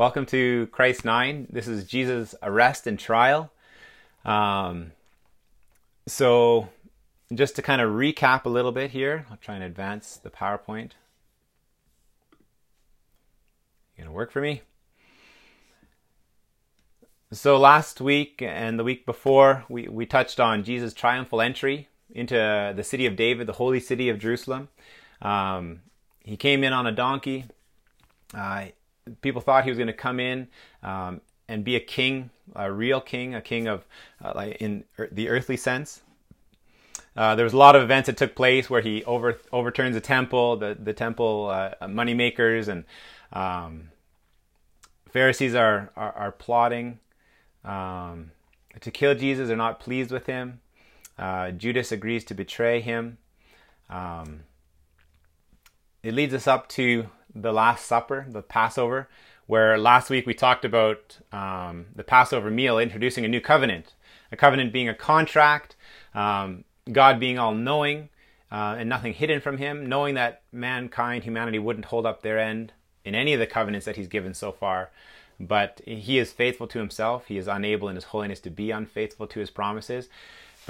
Welcome to Christ 9. This is Jesus' arrest and trial. Um, so, just to kind of recap a little bit here, I'll try and advance the PowerPoint. You gonna work for me? So, last week and the week before, we, we touched on Jesus' triumphal entry into the city of David, the holy city of Jerusalem. Um, he came in on a donkey. Uh, people thought he was going to come in um, and be a king, a real king, a king of uh, like in the earthly sense. Uh, there was a lot of events that took place where he over, overturns the temple, the the temple uh, money makers, and um, Pharisees are are, are plotting um, to kill Jesus. They're not pleased with him. Uh, Judas agrees to betray him. Um, it leads us up to the Last Supper, the Passover, where last week we talked about um, the Passover meal introducing a new covenant, a covenant being a contract, um, God being all knowing uh, and nothing hidden from Him, knowing that mankind, humanity wouldn't hold up their end in any of the covenants that He's given so far. But He is faithful to Himself. He is unable in His holiness to be unfaithful to His promises.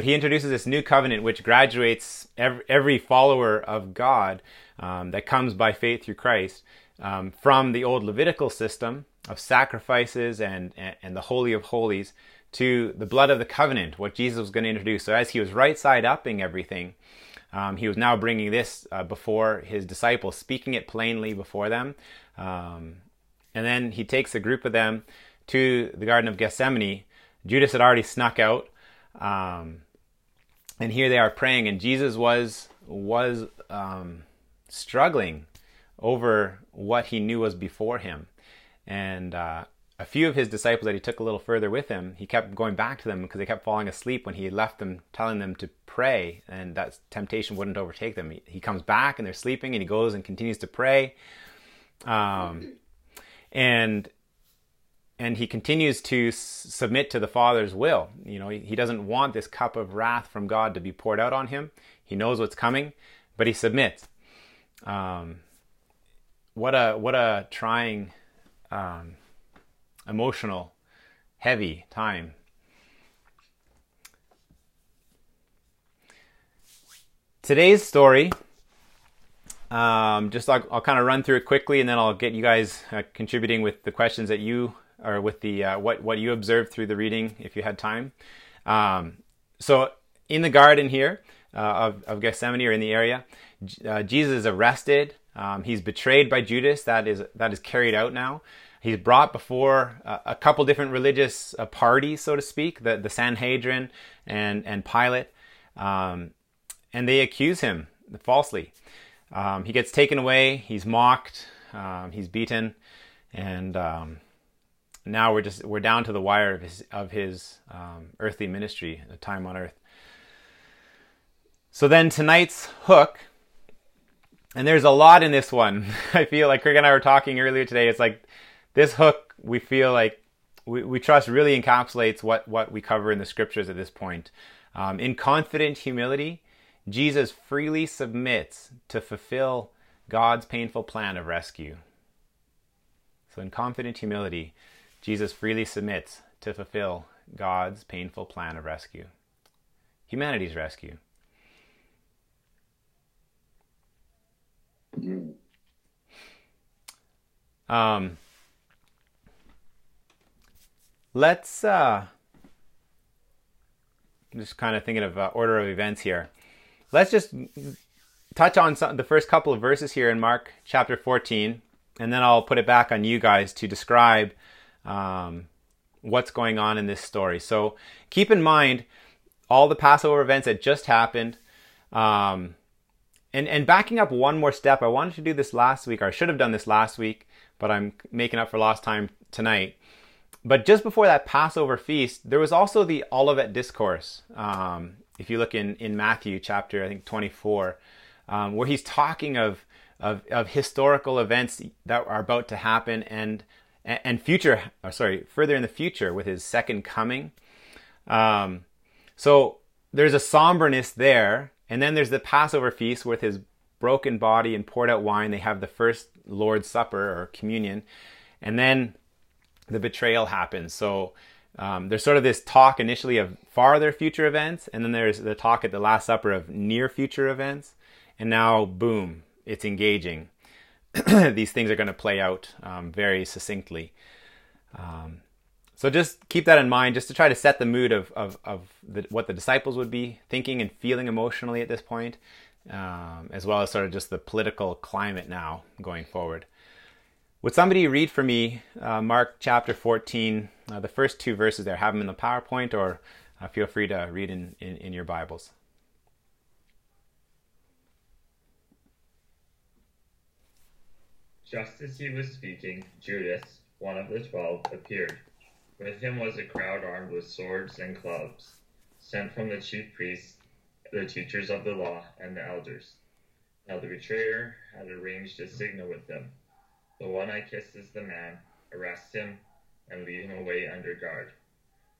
But He introduces this new covenant which graduates every, every follower of God um, that comes by faith through Christ um, from the old Levitical system of sacrifices and, and, and the Holy of Holies to the blood of the covenant, what Jesus was going to introduce. So as he was right side upping everything, um, he was now bringing this uh, before his disciples, speaking it plainly before them. Um, and then he takes a group of them to the Garden of Gethsemane. Judas had already snuck out. Um, and here they are praying, and Jesus was was um, struggling over what he knew was before him. And uh, a few of his disciples that he took a little further with him, he kept going back to them because they kept falling asleep when he left them, telling them to pray, and that temptation wouldn't overtake them. He, he comes back and they're sleeping, and he goes and continues to pray. Um, and and he continues to s- submit to the Father's will. You know, he, he doesn't want this cup of wrath from God to be poured out on him. He knows what's coming, but he submits. Um, what a what a trying, um, emotional, heavy time. Today's story. Um, just I'll, I'll kind of run through it quickly, and then I'll get you guys uh, contributing with the questions that you or with the uh, what what you observed through the reading, if you had time. Um, so in the garden here uh, of, of Gethsemane or in the area, uh, Jesus is arrested. Um, he's betrayed by Judas. That is that is carried out now. He's brought before a couple different religious uh, parties, so to speak, the the Sanhedrin and and Pilate, um, and they accuse him falsely. Um, he gets taken away. He's mocked. Um, he's beaten, and um, now we're just we're down to the wire of his of his um, earthly ministry, the time on earth. So then tonight's hook and there's a lot in this one. I feel like Craig and I were talking earlier today. It's like this hook, we feel like we, we trust really encapsulates what, what we cover in the scriptures at this point. Um, in confident humility, Jesus freely submits to fulfill God's painful plan of rescue. So, in confident humility, Jesus freely submits to fulfill God's painful plan of rescue, humanity's rescue. Um, let's uh, I'm just kind of thinking of uh, order of events here. Let's just touch on some, the first couple of verses here in Mark chapter 14, and then I'll put it back on you guys to describe um, what's going on in this story. So keep in mind all the Passover events that just happened. Um, and and backing up one more step, I wanted to do this last week, or I should have done this last week, but I'm making up for lost time tonight. But just before that Passover feast, there was also the Olivet Discourse. Um, if you look in, in Matthew chapter, I think 24, um, where he's talking of, of, of historical events that are about to happen and and future, oh, sorry, further in the future with his second coming. Um, so there's a somberness there and then there's the Passover feast with his broken body and poured out wine. They have the first Lord's Supper or communion. And then the betrayal happens. So um, there's sort of this talk initially of farther future events, and then there's the talk at the Last Supper of near future events, and now boom, it's engaging. These things are going to play out um, very succinctly. Um, so just keep that in mind, just to try to set the mood of of, of the, what the disciples would be thinking and feeling emotionally at this point, um, as well as sort of just the political climate now going forward. Would somebody read for me uh, Mark chapter 14, uh, the first two verses there? Have them in the PowerPoint, or uh, feel free to read in, in, in your Bibles. Just as he was speaking, Judas, one of the twelve, appeared. With him was a crowd armed with swords and clubs, sent from the chief priests, the teachers of the law, and the elders. Now the betrayer had arranged a signal with them. The one I kiss is the man. Arrest him and lead him away under guard.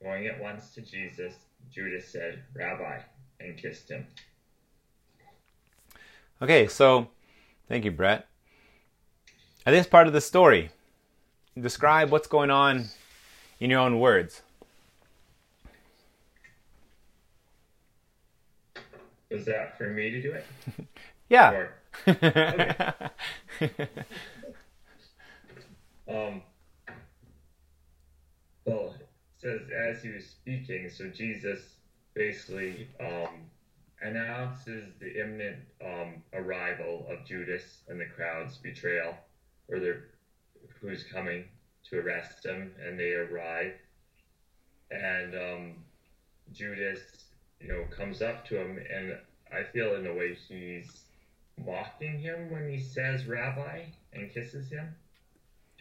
Going at once to Jesus, Judas said, Rabbi, and kissed him. Okay, so thank you, Brett. At this part of the story, describe what's going on in your own words. Was that for me to do it? yeah. Or, okay. um, well, it says as he was speaking, so Jesus basically um, announces the imminent um, arrival of Judas and the crowd's betrayal, or their, who's coming to arrest him, and they arrive. And um, Judas, you know, comes up to him, and I feel in a way he's mocking him when he says "Rabbi" and kisses him,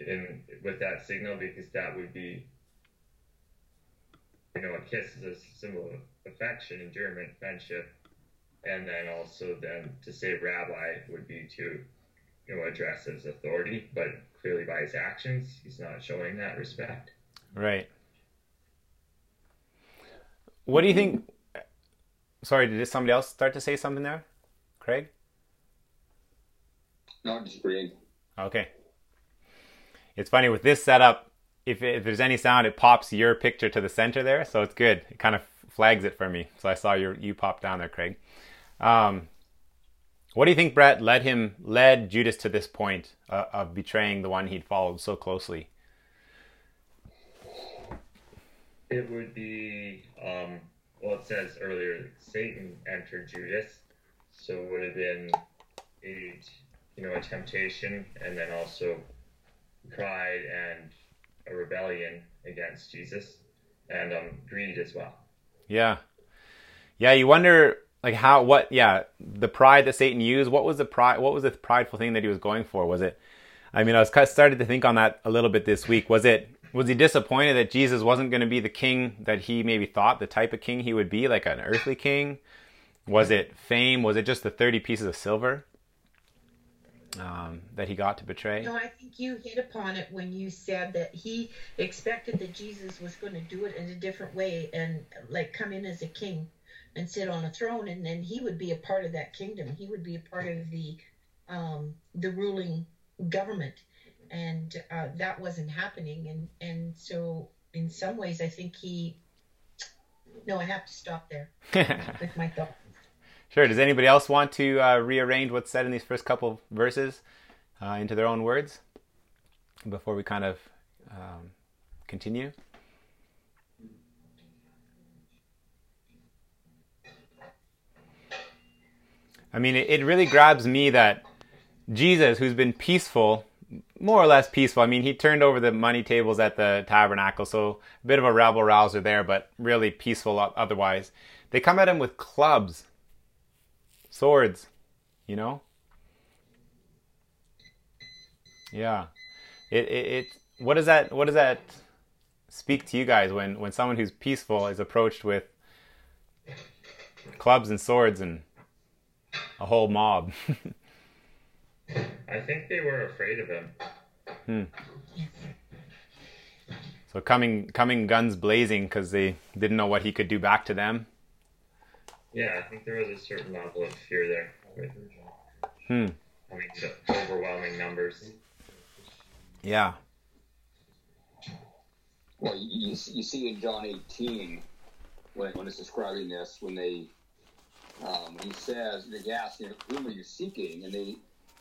and with that signal, because that would be, you know, a kiss is a symbol of affection, endearment, friendship, and then also then to say "Rabbi" would be to, you know, address his authority, but clearly by his actions, he's not showing that respect. Right. What do you think? Sorry, did somebody else start to say something there? Craig? No, just Craig. Okay. It's funny with this setup, if, if there's any sound, it pops your picture to the center there, so it's good. It kind of flags it for me. So I saw your you pop down there, Craig. Um, what do you think, Brett, led him led Judas to this point uh, of betraying the one he'd followed so closely? It would be um, well. It says earlier Satan entered Judas, so it would have been a you know a temptation, and then also pride and a rebellion against Jesus, and um, greed as well. Yeah, yeah. You wonder like how what yeah the pride that satan used what was the pride what was the prideful thing that he was going for? Was it i mean i was kind of started to think on that a little bit this week. Was it was he disappointed that jesus wasn't going to be the king that he maybe thought the type of king he would be like an earthly king? Was it fame? Was it just the 30 pieces of silver um, that he got to betray? No i think you hit upon it when you said that he expected that jesus was going to do it in a different way and like come in as a king and sit on a throne, and then he would be a part of that kingdom. He would be a part of the um, the ruling government, and uh, that wasn't happening. And and so in some ways, I think he. No, I have to stop there with my thought. Sure. Does anybody else want to uh, rearrange what's said in these first couple verses uh, into their own words before we kind of um, continue? I mean, it, it really grabs me that Jesus, who's been peaceful, more or less peaceful. I mean, he turned over the money tables at the tabernacle, so a bit of a rabble rouser there, but really peaceful otherwise. They come at him with clubs, swords, you know? Yeah. It, it, it what does that what does that speak to you guys when when someone who's peaceful is approached with clubs and swords and a whole mob. I think they were afraid of him. Hmm. So coming coming guns blazing because they didn't know what he could do back to them. Yeah, I think there was a certain level of fear there. Hmm. I mean, the overwhelming numbers. Yeah. Well, you, you see in John 18 when, when it's describing this, when they um, he says, they ask, you know, whom are you seeking? And they,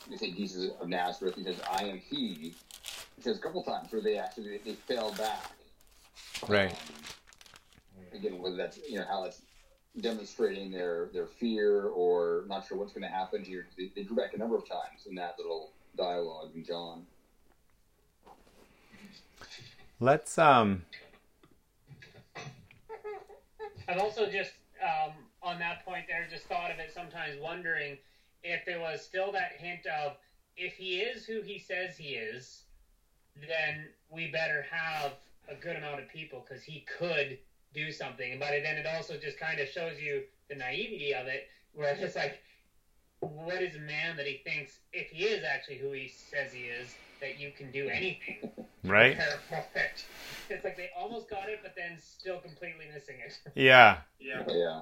they say Jesus of Nazareth. He says, I am he. He says a couple times where they actually, they, they fell back. Right. Um, again, whether that's, you know, how it's demonstrating their, their fear or not sure what's going to happen here. They, they drew back a number of times in that little dialogue in John. Let's, um, I've also just um, on that point there just thought of it sometimes wondering if there was still that hint of if he is who he says he is, then we better have a good amount of people because he could do something. But then it also just kind of shows you the naivety of it, where it's just like, what is a man that he thinks if he is actually who he says he is, that you can do anything? Right. Perfect. It's like they almost got it, but then still completely missing it. Yeah. Yeah. Yeah.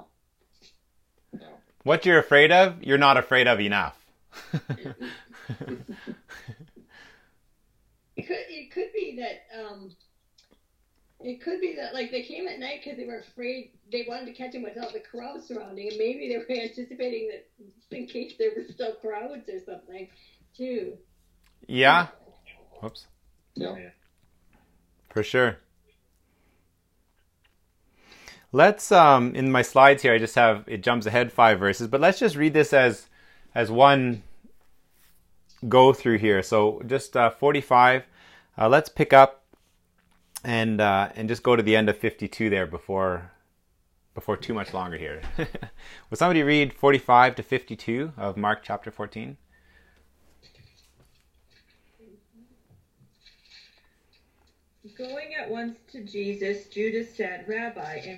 What you're afraid of, you're not afraid of enough. it could it could be that um it could be that like they came at night because they were afraid they wanted to catch him with all the crowds surrounding and maybe they were anticipating that in case there were still crowds or something too Yeah. Whoops. Yeah. For sure. Let's um in my slides here I just have it jumps ahead 5 verses, but let's just read this as as one go through here. So just uh, 45 uh, let's pick up and uh, and just go to the end of 52 there before before too much longer here. Will somebody read 45 to 52 of Mark chapter 14? Going at once to Jesus, Judas said, Rabbi,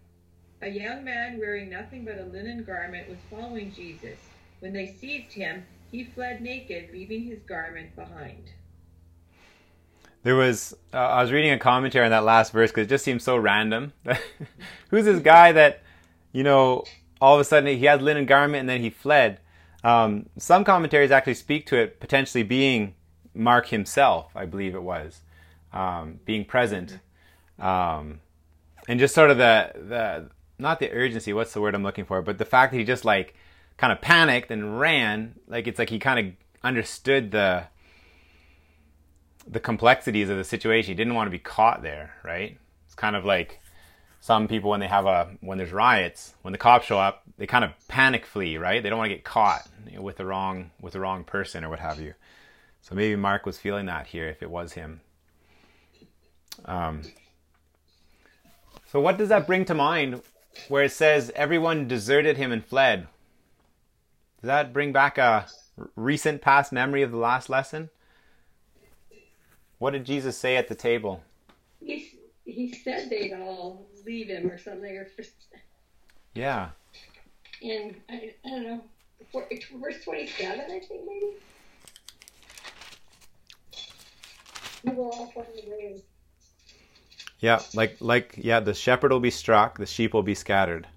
A young man wearing nothing but a linen garment was following Jesus. When they seized him, he fled naked, leaving his garment behind. There was, uh, I was reading a commentary on that last verse because it just seems so random. Who's this guy that, you know, all of a sudden he had linen garment and then he fled? Um, some commentaries actually speak to it potentially being Mark himself, I believe it was, um, being present. Um, and just sort of the, the, not the urgency, what's the word I'm looking for, but the fact that he just like kind of panicked and ran, like it's like he kind of understood the, the complexities of the situation. He didn't want to be caught there, right? It's kind of like some people when they have a when there's riots, when the cops show up, they kind of panic flee, right? They don't want to get caught with the wrong with the wrong person or what have you. So maybe Mark was feeling that here if it was him. Um, so what does that bring to mind where it says everyone deserted him and fled? Does that bring back a recent past memory of the last lesson? What did Jesus say at the table? he he said they'd all leave him or something or Yeah. and I, I don't know verse 27 I think maybe you will all find the Yeah, like like yeah, the shepherd will be struck, the sheep will be scattered.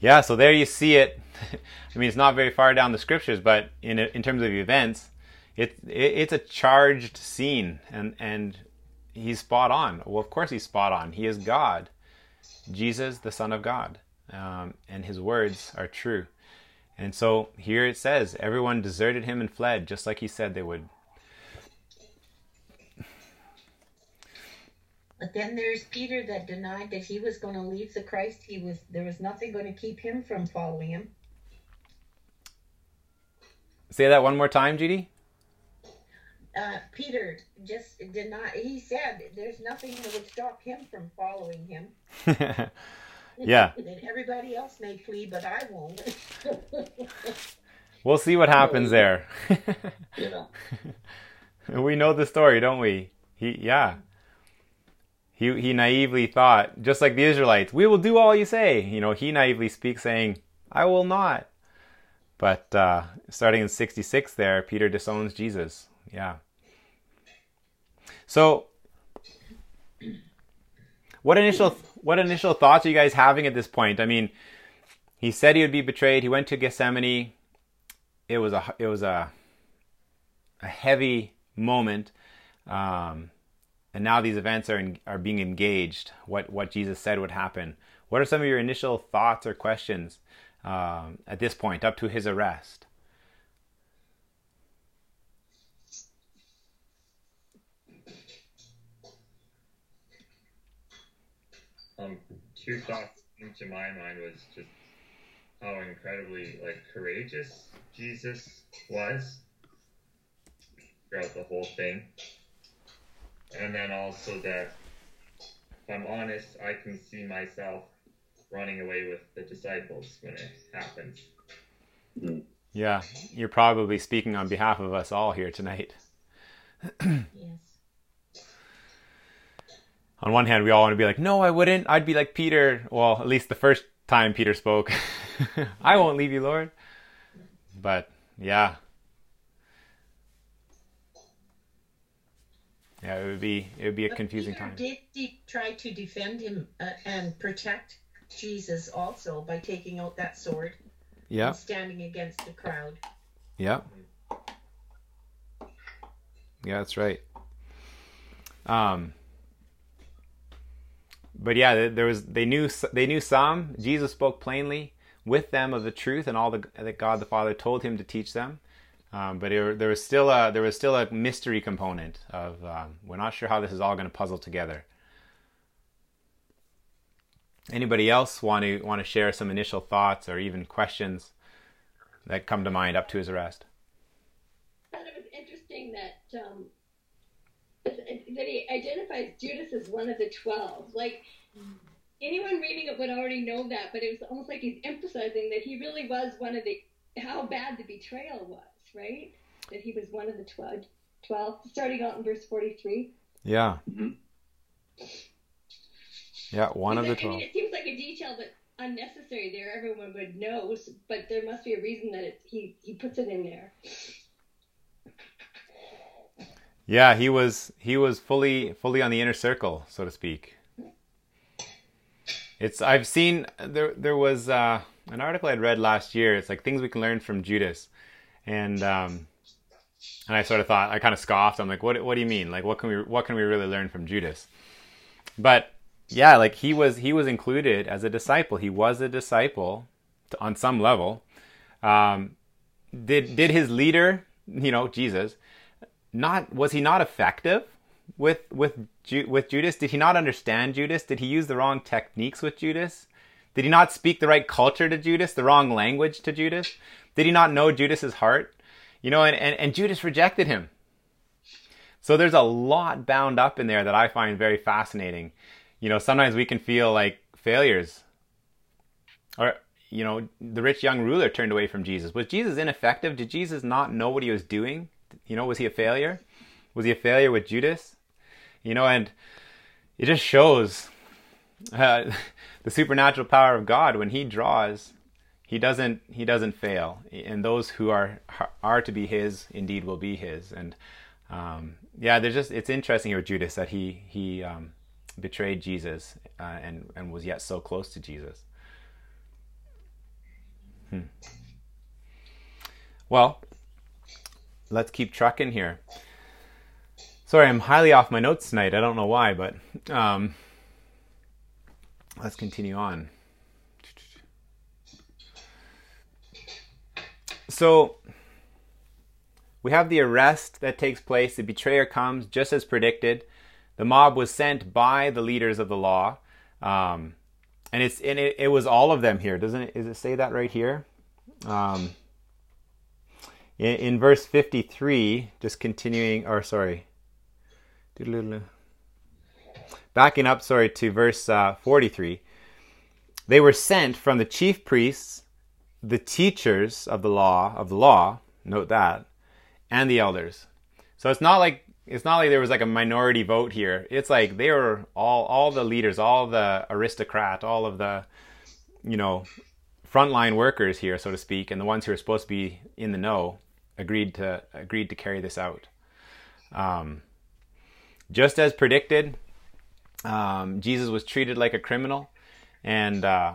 Yeah, so there you see it. I mean, it's not very far down the scriptures, but in in terms of events, it, it it's a charged scene, and and he's spot on. Well, of course he's spot on. He is God, Jesus, the Son of God, um, and his words are true. And so here it says, everyone deserted him and fled, just like he said they would. But then there's Peter that denied that he was going to leave the Christ. He was there was nothing going to keep him from following him. Say that one more time, Judy. Uh, Peter just denied. He said there's nothing that would stop him from following him. yeah, And everybody else may flee, but I won't. we'll see what happens there. Yeah. we know the story, don't we? He, yeah. He, he naively thought, just like the Israelites, we will do all you say. You know, he naively speaks saying, I will not. But uh, starting in 66 there, Peter disowns Jesus. Yeah. So, what initial what initial thoughts are you guys having at this point? I mean, he said he would be betrayed. He went to Gethsemane. It was a it was a a heavy moment, um, and now these events are in, are being engaged. What what Jesus said would happen. What are some of your initial thoughts or questions um, at this point, up to his arrest? Two thoughts into my mind was just how incredibly like courageous Jesus was throughout the whole thing. And then also that if I'm honest, I can see myself running away with the disciples when it happens. Yeah, you're probably speaking on behalf of us all here tonight. Yes. On one hand, we all want to be like, no, I wouldn't. I'd be like Peter. Well, at least the first time Peter spoke, I won't leave you, Lord. But yeah. Yeah, it would be it would be a But confusing Peter time. did de- try to defend him uh, and protect Jesus also by taking out that sword Yeah, and standing against the crowd. yeah, yeah. That's right. Um, but yeah, there- was they knew they knew some. Jesus spoke plainly with them of the truth and all the, that God the Father told him to teach them. Um, but it, there was still a there was still a mystery component of um, we're not sure how this is all going to puzzle together. Anybody else want to want to share some initial thoughts or even questions that come to mind up to his arrest? I interesting that um, that he identifies Judas as one of the twelve. Like anyone reading it would already know that, but it was almost like he's emphasizing that he really was one of the how bad the betrayal was, right? That he was one of the twelve. 12 starting out in verse 43 Yeah. Mhm. Yeah, one of the Because, I twelve. mean, it seems like a detail but unnecessary there everyone would know but there must be a reason that it, he he puts it in there Yeah, he was he was fully fully on the inner circle, so to speak. It's I've seen there there was uh, an article I'd read last year. It's like things we can learn from Judas, and um, and I sort of thought I kind of scoffed. I'm like, what what do you mean? Like, what can we what can we really learn from Judas? But yeah, like he was he was included as a disciple. He was a disciple to, on some level. Um, did did his leader, you know, Jesus, not was he not effective with with with Judas? Did he not understand Judas? Did he use the wrong techniques with Judas? Did he not speak the right culture to Judas, the wrong language to Judas? Did he not know Judas's heart? You know, and, and, and Judas rejected him. So there's a lot bound up in there that I find very fascinating. You know, sometimes we can feel like failures. Or, you know, the rich young ruler turned away from Jesus. Was Jesus ineffective? Did Jesus not know what he was doing? You know, was he a failure? Was he a failure with Judas? You know, and it just shows uh, the supernatural power of God when he draws he doesn't he doesn't fail and those who are are to be his indeed will be his and um, yeah there's just it's interesting here with Judas that he he um, betrayed Jesus uh, and and was yet so close to Jesus hmm. well let's keep trucking here sorry I'm highly off my notes tonight I don't know why but um, let's continue on so we have the arrest that takes place. The betrayer comes just as predicted. The mob was sent by the leaders of the law, um, and it's and it, it was all of them here, doesn't it? Does it say that right here? Um, in, in verse fifty-three, just continuing, or sorry, backing up, sorry, to verse uh, forty-three. They were sent from the chief priests the teachers of the law of the law note that and the elders So it's not like it's not like there was like a minority vote here. It's like they were all all the leaders, all the aristocrat, all of the you know frontline workers here, so to speak, and the ones who are supposed to be in the know agreed to agreed to carry this out. Um, just as predicted, um, Jesus was treated like a criminal, and uh,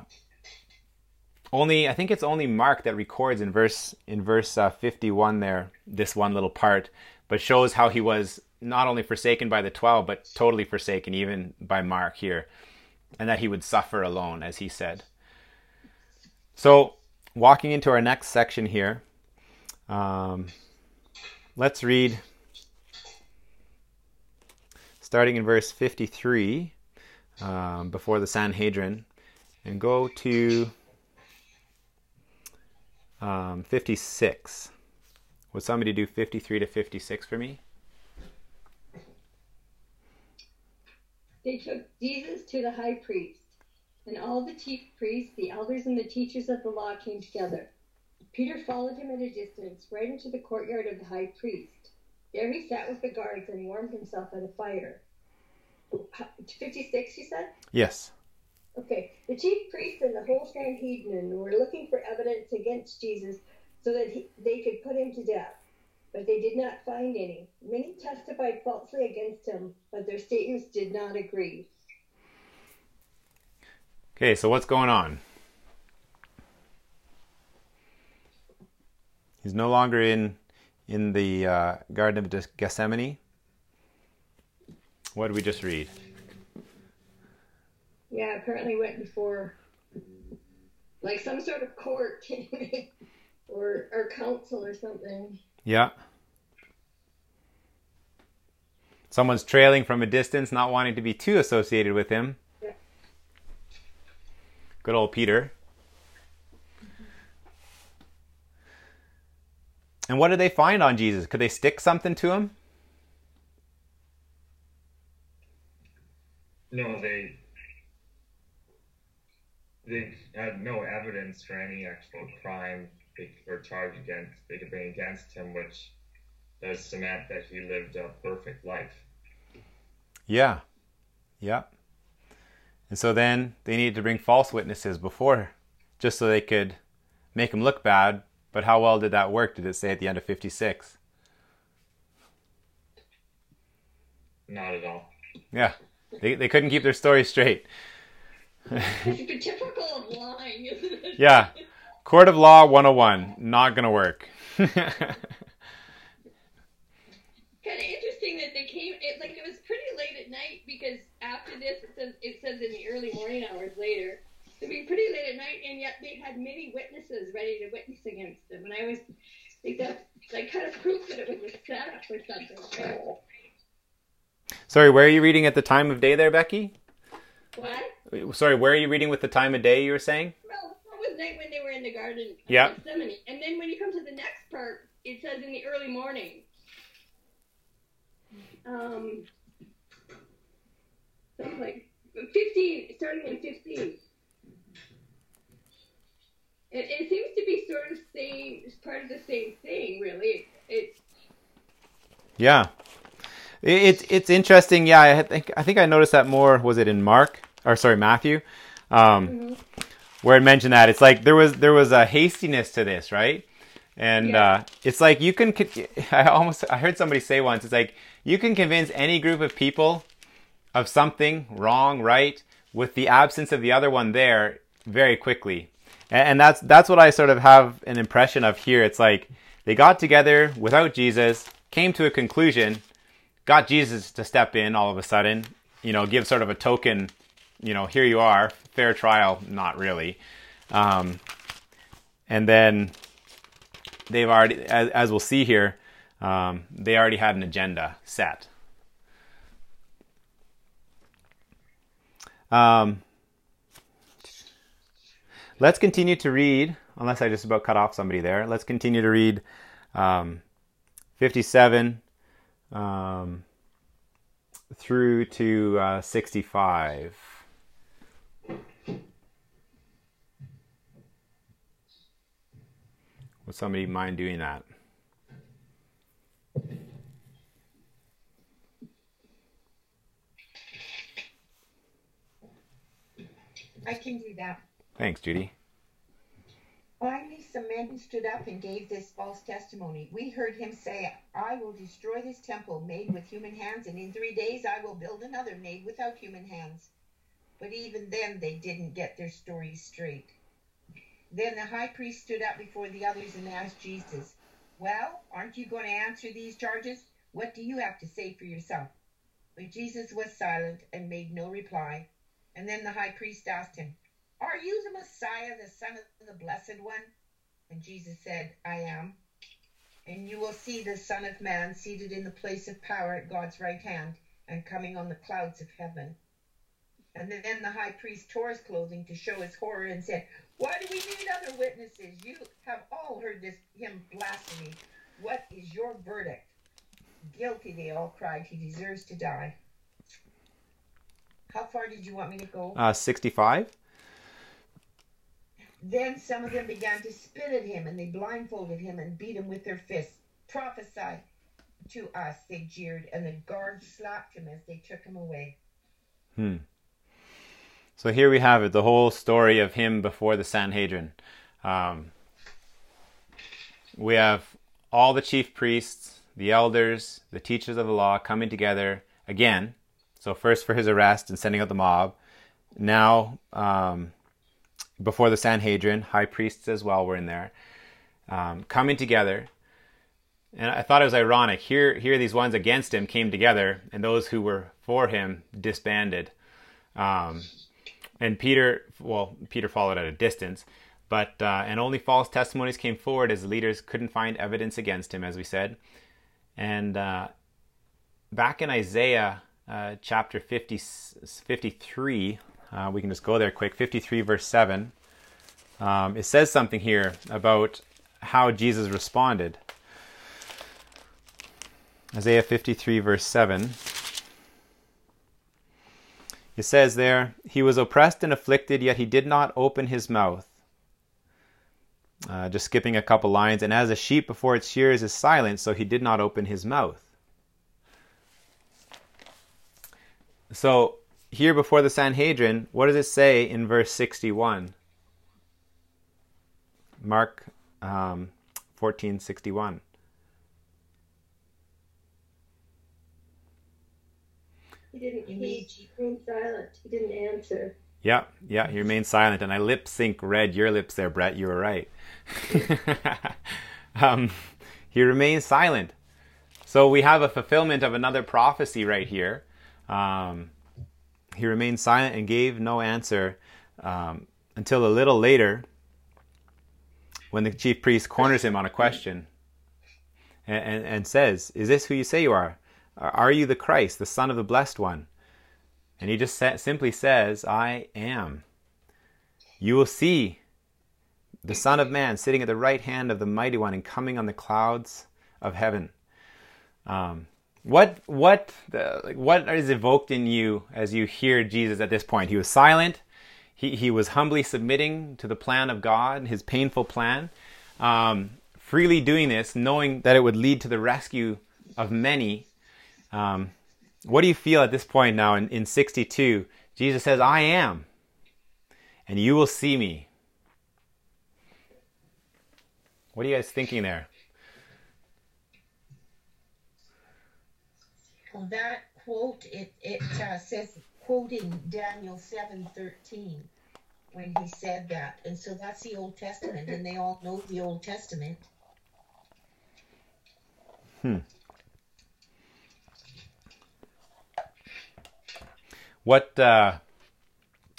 only I think it's only Mark that records in verse in verse uh, 51 there this one little part, but shows how he was not only forsaken by the 12 but totally forsaken even by Mark here, and that he would suffer alone as he said. So, walking into our next section here, um, let's read starting in verse 53 um, before the Sanhedrin and go to um, 56. Would somebody do 53 to 56 for me? They took Jesus to the high priest, and all the chief priests, the elders, and the teachers of the law came together. Peter followed him at a distance, right into the courtyard of the high priest. There he sat with the guards and warmed himself at a fire. 56, you said? Yes. Okay. The chief priests and the whole Sanhedrin were looking for evidence against Jesus so that he, they could put him to death. But they did not find any. Many testified falsely against him, but their statements did not agree. Okay, so what's going on? He's no longer in in the uh, Garden of Gethsemane. What did we just read? Yeah, apparently went before like some sort of court or or council or something. Yeah. Someone's trailing from a distance, not wanting to be too associated with him. Yeah. Good old Peter. And what did they find on Jesus? Could they stick something to him? No, they they had no evidence for any actual crime they were charged against they could bring against him, which does cement that he lived a perfect life. Yeah. Yeah. And so then they needed to bring false witnesses before just so they could make him look bad. But how well did that work? Did it say at the end of 56? Not at all. Yeah. They, they couldn't keep their story straight. It's typical of lying, isn't it? Yeah. Court of Law 101. Not going to work. kind of interesting that they came. It like it was pretty late at night because after this, it says it says in the early morning hours later. It'd be pretty late at night, and yet they had many witnesses ready to witness against them. And I always think that's like kind of proof that it was a setup or something. right? Sorry, where are you reading at the time of day there, Becky? What? Sorry, where are you reading with the time of day you were saying? Well, that was night when they were in the garden of Yeah. Gethsemane. And then when you come to the next part, it says in the early morning. Um, something like 15, starting in 15. It, it seems to be sort of same, part of the same thing, really. It, Yeah. It, it's it's interesting. Yeah, I think I think I noticed that more. Was it in Mark or sorry Matthew, um, where it mentioned that it's like there was there was a hastiness to this, right? And Yeah. uh, it's like you can. I almost I heard somebody say once. It's like you can convince any group of people of something wrong, right, with the absence of the other one there very quickly. And, that's that's what I sort of have an impression of here. It's like they got together without Jesus, came to a conclusion, got Jesus to step in all of a sudden, you know, give sort of a token, you know, here you are, fair trial, not really. Um, and then they've already, as, as we'll see here, um, they already had an agenda set. Um, Let's continue to read, unless I just about cut off somebody there. Let's continue to read um, 57 um, through to uh, 65. Would somebody mind doing that? I can do that. Thanks, Judy. Finally, some men stood up and gave this false testimony. We heard him say, I will destroy this temple made with human hands, and in three days I will build another made without human hands. But even then, they didn't get their story straight. Then the high priest stood up before the others and asked Jesus, Well, aren't you going to answer these charges? What do you have to say for yourself? But Jesus was silent and made no reply. And then the high priest asked him, Are you the Messiah, the Son of the Blessed One? And Jesus said, I am. And you will see the Son of Man seated in the place of power at God's right hand and coming on the clouds of heaven. And then the high priest tore his clothing to show his horror and said, Why do we need other witnesses? You have all heard this him blasphemy. What is your verdict? Guilty, they all cried. He deserves to die. How far did you want me to go? Uh, 65. Then some of them began to spit at him, and they blindfolded him and beat him with their fists. Prophesy to us, they jeered, and the guards slapped him as they took him away. Hmm. So here we have it, the whole story of him before the Sanhedrin. Um, we have all the chief priests, the elders, the teachers of the law coming together again. So first for his arrest and sending out the mob. Now, um, before the Sanhedrin, high priests as well were in there, um, coming together. And I thought it was ironic. Here, here, these ones against him came together, and those who were for him disbanded. Um, and Peter, well, Peter followed at a distance, but uh, and only false testimonies came forward as leaders couldn't find evidence against him, as we said. And uh, back in Isaiah uh, chapter 50, 53, uh, we can just go there quick. 53 verse 7. Um, it says something here about how Jesus responded. Isaiah 53 verse 7. It says there, He was oppressed and afflicted, yet he did not open his mouth. Uh, just skipping a couple lines. And as a sheep before its shears is silent, so he did not open his mouth. So, here before the Sanhedrin, what does it say in verse 61? Mark um, 14 61. He didn't. He remained silent. He didn't answer. Yeah, yeah, he remained silent, and I lip sync read your lips there, Brett. You were right. um, he remained silent. So we have a fulfillment of another prophecy right here. Um, he remained silent and gave no answer um, until a little later when the chief priest corners him on a question and, and, and says, Is this who you say you are? Are you the Christ, the Son of the Blessed One? And he just simply says, I am. You will see the Son of Man sitting at the right hand of the Mighty One and coming on the clouds of heaven. Um, what what the, what is evoked in you as you hear Jesus at this point? He was silent. He he was humbly submitting to the plan of God, His painful plan, um, freely doing this, knowing that it would lead to the rescue of many. Um, what do you feel at this point now in, in 62? Jesus says, I am, and you will see me. What are you guys thinking there? That quote, it, it uh, says, quoting Daniel 7.13 when he said that. And so that's the Old Testament, and they all know the Old Testament. Hmm. What uh,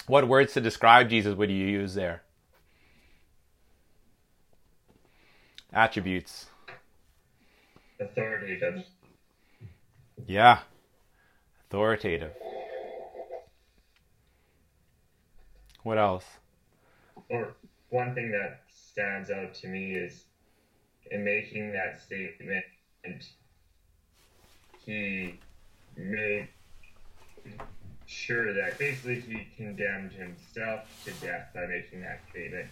what words to describe Jesus would you use there? Attributes. Authoritative. Yeah. Authoritative. What else? Or one thing that stands out to me is in making that statement, he made sure that basically he condemned himself to death by making that statement.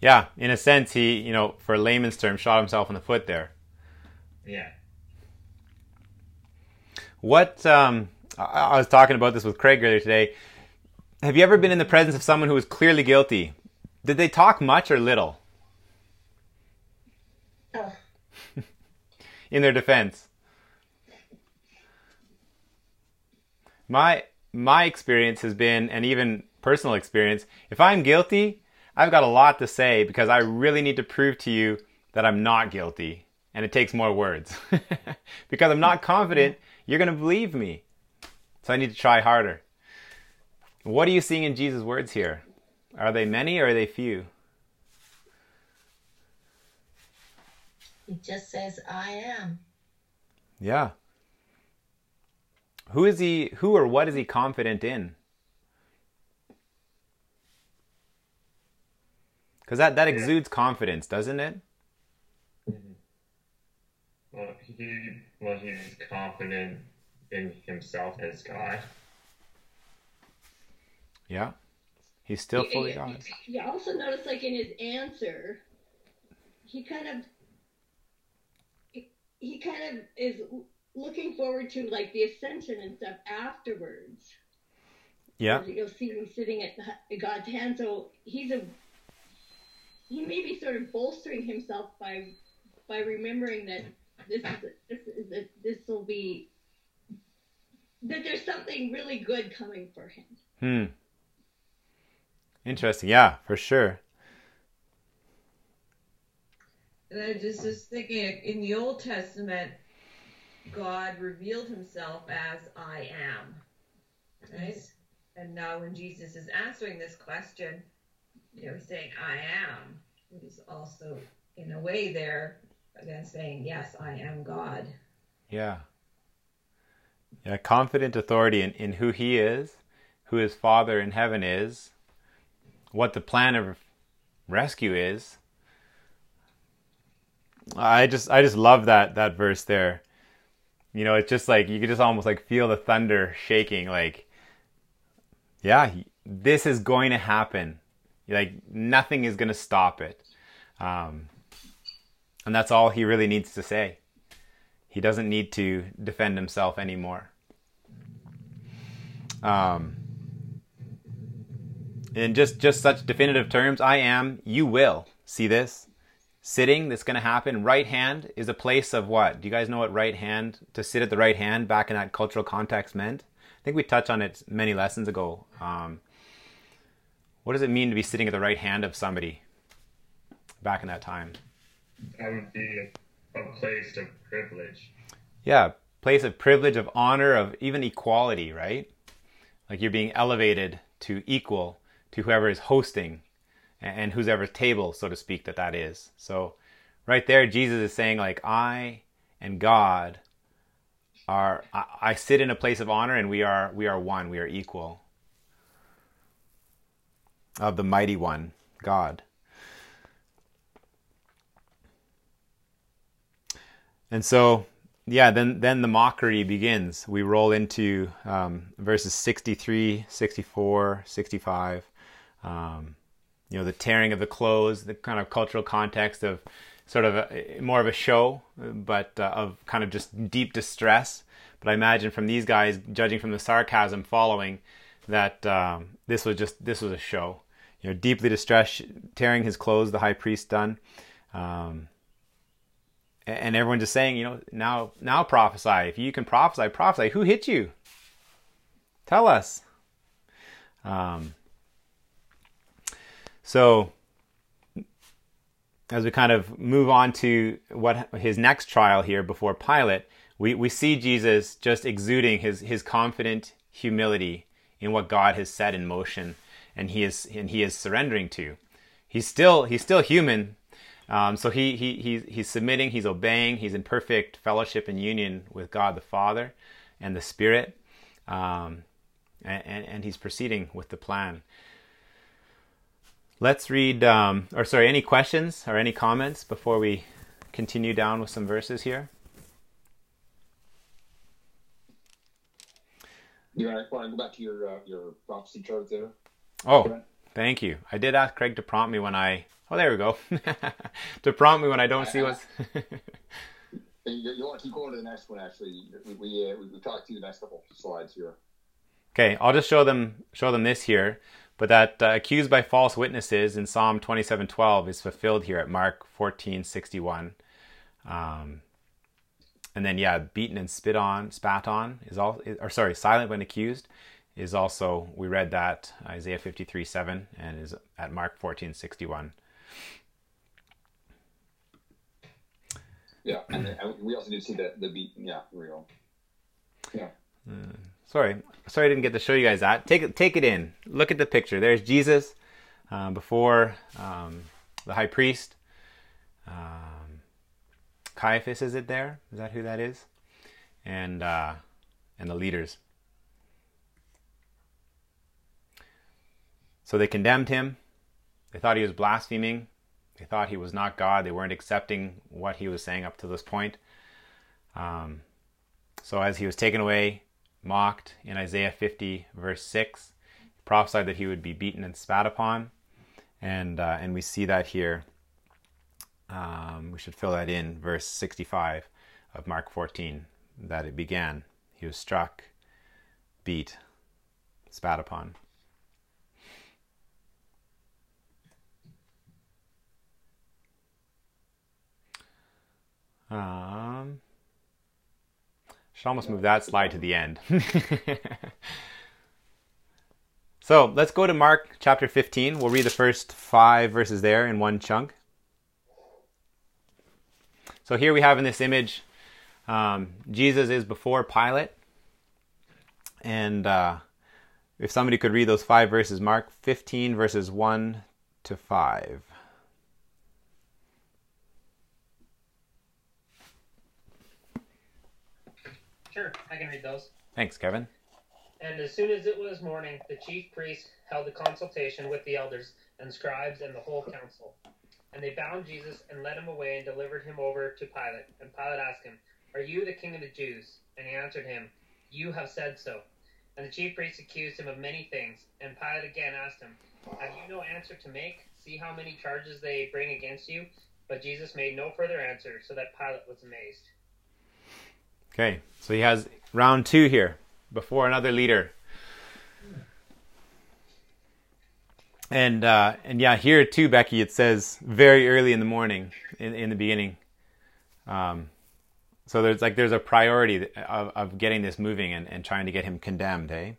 Yeah, in a sense, he, you know, for layman's term, shot himself in the foot there. Yeah. What um, I, I was talking about this with Craig earlier today. have you ever been in the presence of someone who was clearly guilty? Did they talk much or little Oh, in their defense? My my experience has been, and even personal experience, if I'm guilty, I've got a lot to say because I really need to prove to you that I'm not guilty. And it takes more words. because I'm not confident you're going to believe me. So I need to try harder. What are you seeing in Jesus' words here? Are they many or are they few? it just says, I am. Yeah. Who is he who or what is he confident in? Cuz that that exudes confidence, doesn't it? Mm-hmm. Well, he well he's confident in himself as God. Yeah. He's still You- fully you- God. You also notice, like in his answer, he kind of he, he kind of is looking forward to like the ascension and stuff afterwards. Yeah. You'll see him sitting at God's hand. So he's a he may be sort of bolstering himself by by remembering that this is this is a, this will be that there's something really good coming for him. Hmm. Interesting. Yeah, for sure. And I just was thinking in the Old Testament, God revealed himself as I am. Right? And now when Jesus is answering this question, you know, he's saying I am. He's also in a way there again saying, Yes, I am God. Yeah. Yeah, confident authority in, in who he is, who his father in heaven is, what the plan of rescue is. I just I just love that that verse there. You know, it's just like you could just almost like feel the thunder shaking like yeah, this is going to happen. Like nothing is going to stop it. Um, and that's all he really needs to say. He doesn't need to defend himself anymore. Um, in just just such definitive terms, I am. You will see this sitting. That's going to happen. Right hand is a place of what? Do you guys know what right hand to sit at the right hand back in that cultural context meant? I think we touched on it many lessons ago. Um, what does it mean to be sitting at the right hand of somebody back in that time? That would be a, a place of privilege. Yeah, place of privilege, of honor, of even equality, right? Like you're being elevated to equal to whoever is hosting and whoever table, so to speak, that that is. So, right there, Jesus is saying, like, I and God are, I, I sit in a place of honor, and we are, we are one, we are equal of the mighty one, God. And so, yeah, then then the mockery begins. We roll into um, verses 63, 64, 65. Um, you know, the tearing of the clothes, the kind of cultural context of sort of a, more of a show, but uh, of kind of just deep distress. But I imagine from these guys, judging from the sarcasm following, that um, this was just this was a show. You know, deeply distressed, tearing his clothes, the high priest done. Um, and everyone just saying, you know, now now prophesy. If you can prophesy, prophesy. Who hit you? Tell us. Um, so, as we kind of move on to what his next trial here before Pilate, we, we see Jesus just exuding his his confident humility in what God has set in motion, and he is and he is surrendering to. He's still he's still human, um, so he, he, he's, he's submitting, he's obeying, he's in perfect fellowship and union with God the Father and the Spirit, um, and, and, and, he's proceeding with the plan. Let's read, um, or sorry, any questions or any comments before we continue down with some verses here? You want to go back to your uh, your prophecy chart there? Oh, thank you. I did ask Craig to prompt me when I Oh, there we go. to prompt me when I don't see what's. you, you want to keep going to the next one, actually. We, we, uh, we, we talked through the next couple slides here. Okay, I'll just show them show them this here. But that uh, accused by false witnesses in Psalm 27:12 is fulfilled here at Mark 14:61. Um, and then yeah, beaten and spit on, spat on is all or sorry, silent when accused is also we read that Isaiah 53:7 and is at Mark 14:61. Yeah, and then, we also did see the the beat. Yeah, real. Yeah. Uh, sorry, sorry, I didn't get to show you guys that. Take it, take it in. Look at the picture. There's Jesus uh, before um, the high priest. Um, Caiaphas is it there? Is that who that is? And uh, and the leaders. So they condemned him. They thought he was blaspheming. They thought he was not God. They weren't accepting what he was saying up to this point. Um, so as he was taken away, mocked in Isaiah 50, verse 6. He prophesied that he would be beaten and spat upon. And, uh, and we see that here. Um, we should fill that in, verse 65 of Mark 14, that it began. He was struck, beat, spat upon. Um, should almost move that slide to the end. so let's go to Mark chapter 15. We'll read the first five verses there in one chunk. So here we have in this image, um, Jesus is before Pilate. And uh, if somebody could read those five verses, Mark 15, verses 1 to 5. Sure, I can read those. Thanks, Kevin. And as soon as it was morning, the chief priests held a consultation with the elders and scribes and the whole council. And they bound Jesus and led him away and delivered him over to Pilate. And Pilate asked him, Are you the king of the Jews? And he answered him, You have said so. And the chief priests accused him of many things. And Pilate again asked him, Have you no answer to make? See how many charges they bring against you? But Jesus made no further answer, so that Pilate was amazed. Okay, so he has round two here before another leader. And uh, and yeah, here too, Becky, it says very early in the morning, in, in the beginning. Um, so there's like there's a priority of, of getting this moving and, and trying to get him condemned, eh?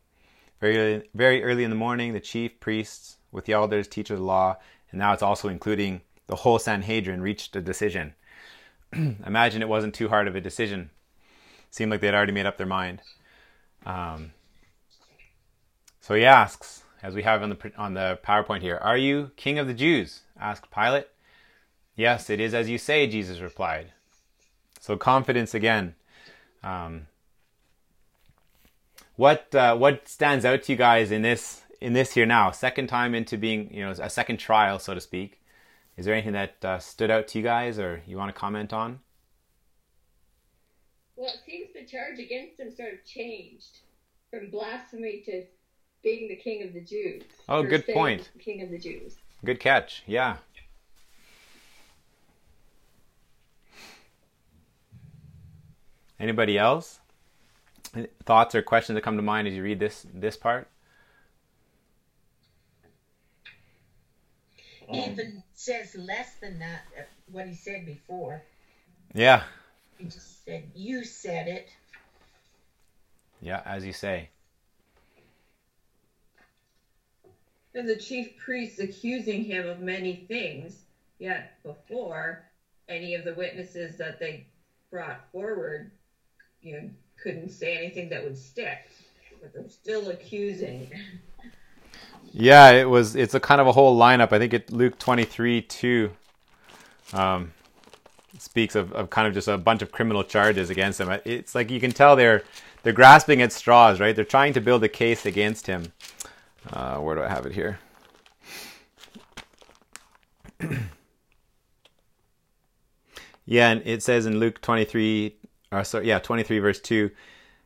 Very early, very early in the morning, the chief priests with the elders, teachers of the law, and now it's also including the whole Sanhedrin reached a decision. Imagine it wasn't too hard of a decision seemed like they'd already made up their mind. Um, so he asks, as we have on the on the PowerPoint here, "Are you King of the Jews?" asked Pilate. "Yes, it is as you say," Jesus replied. So confidence again. Um, what uh, what stands out to you guys in this in this here now? Second time into being you know a second trial, so to speak. Is there anything that uh, stood out to you guys, or you want to comment on? Well, it seems the charge against him sort of changed from blasphemy to being the king of the Jews. Oh, good point. King of the Jews. Good catch. Yeah. Anybody else? Thoughts or questions that come to mind as you read this this part? Even says less than that. Uh, what he said before. Yeah, he just said, You said it. Yeah, as you say. And the chief priests accusing him of many things, yet before any of the witnesses that they brought forward, you know, couldn't say anything that would stick. But they're still accusing. Yeah, it was. It's a kind of a whole lineup. I think it Luke twenty three two. Um, speaks of, of kind of just a bunch of criminal charges against him. It's like you can tell they're they're grasping at straws, right? They're trying to build a case against him. Uh, where do I have it here? yeah, and it says in Luke 23, or sorry, yeah, 23 verse 2,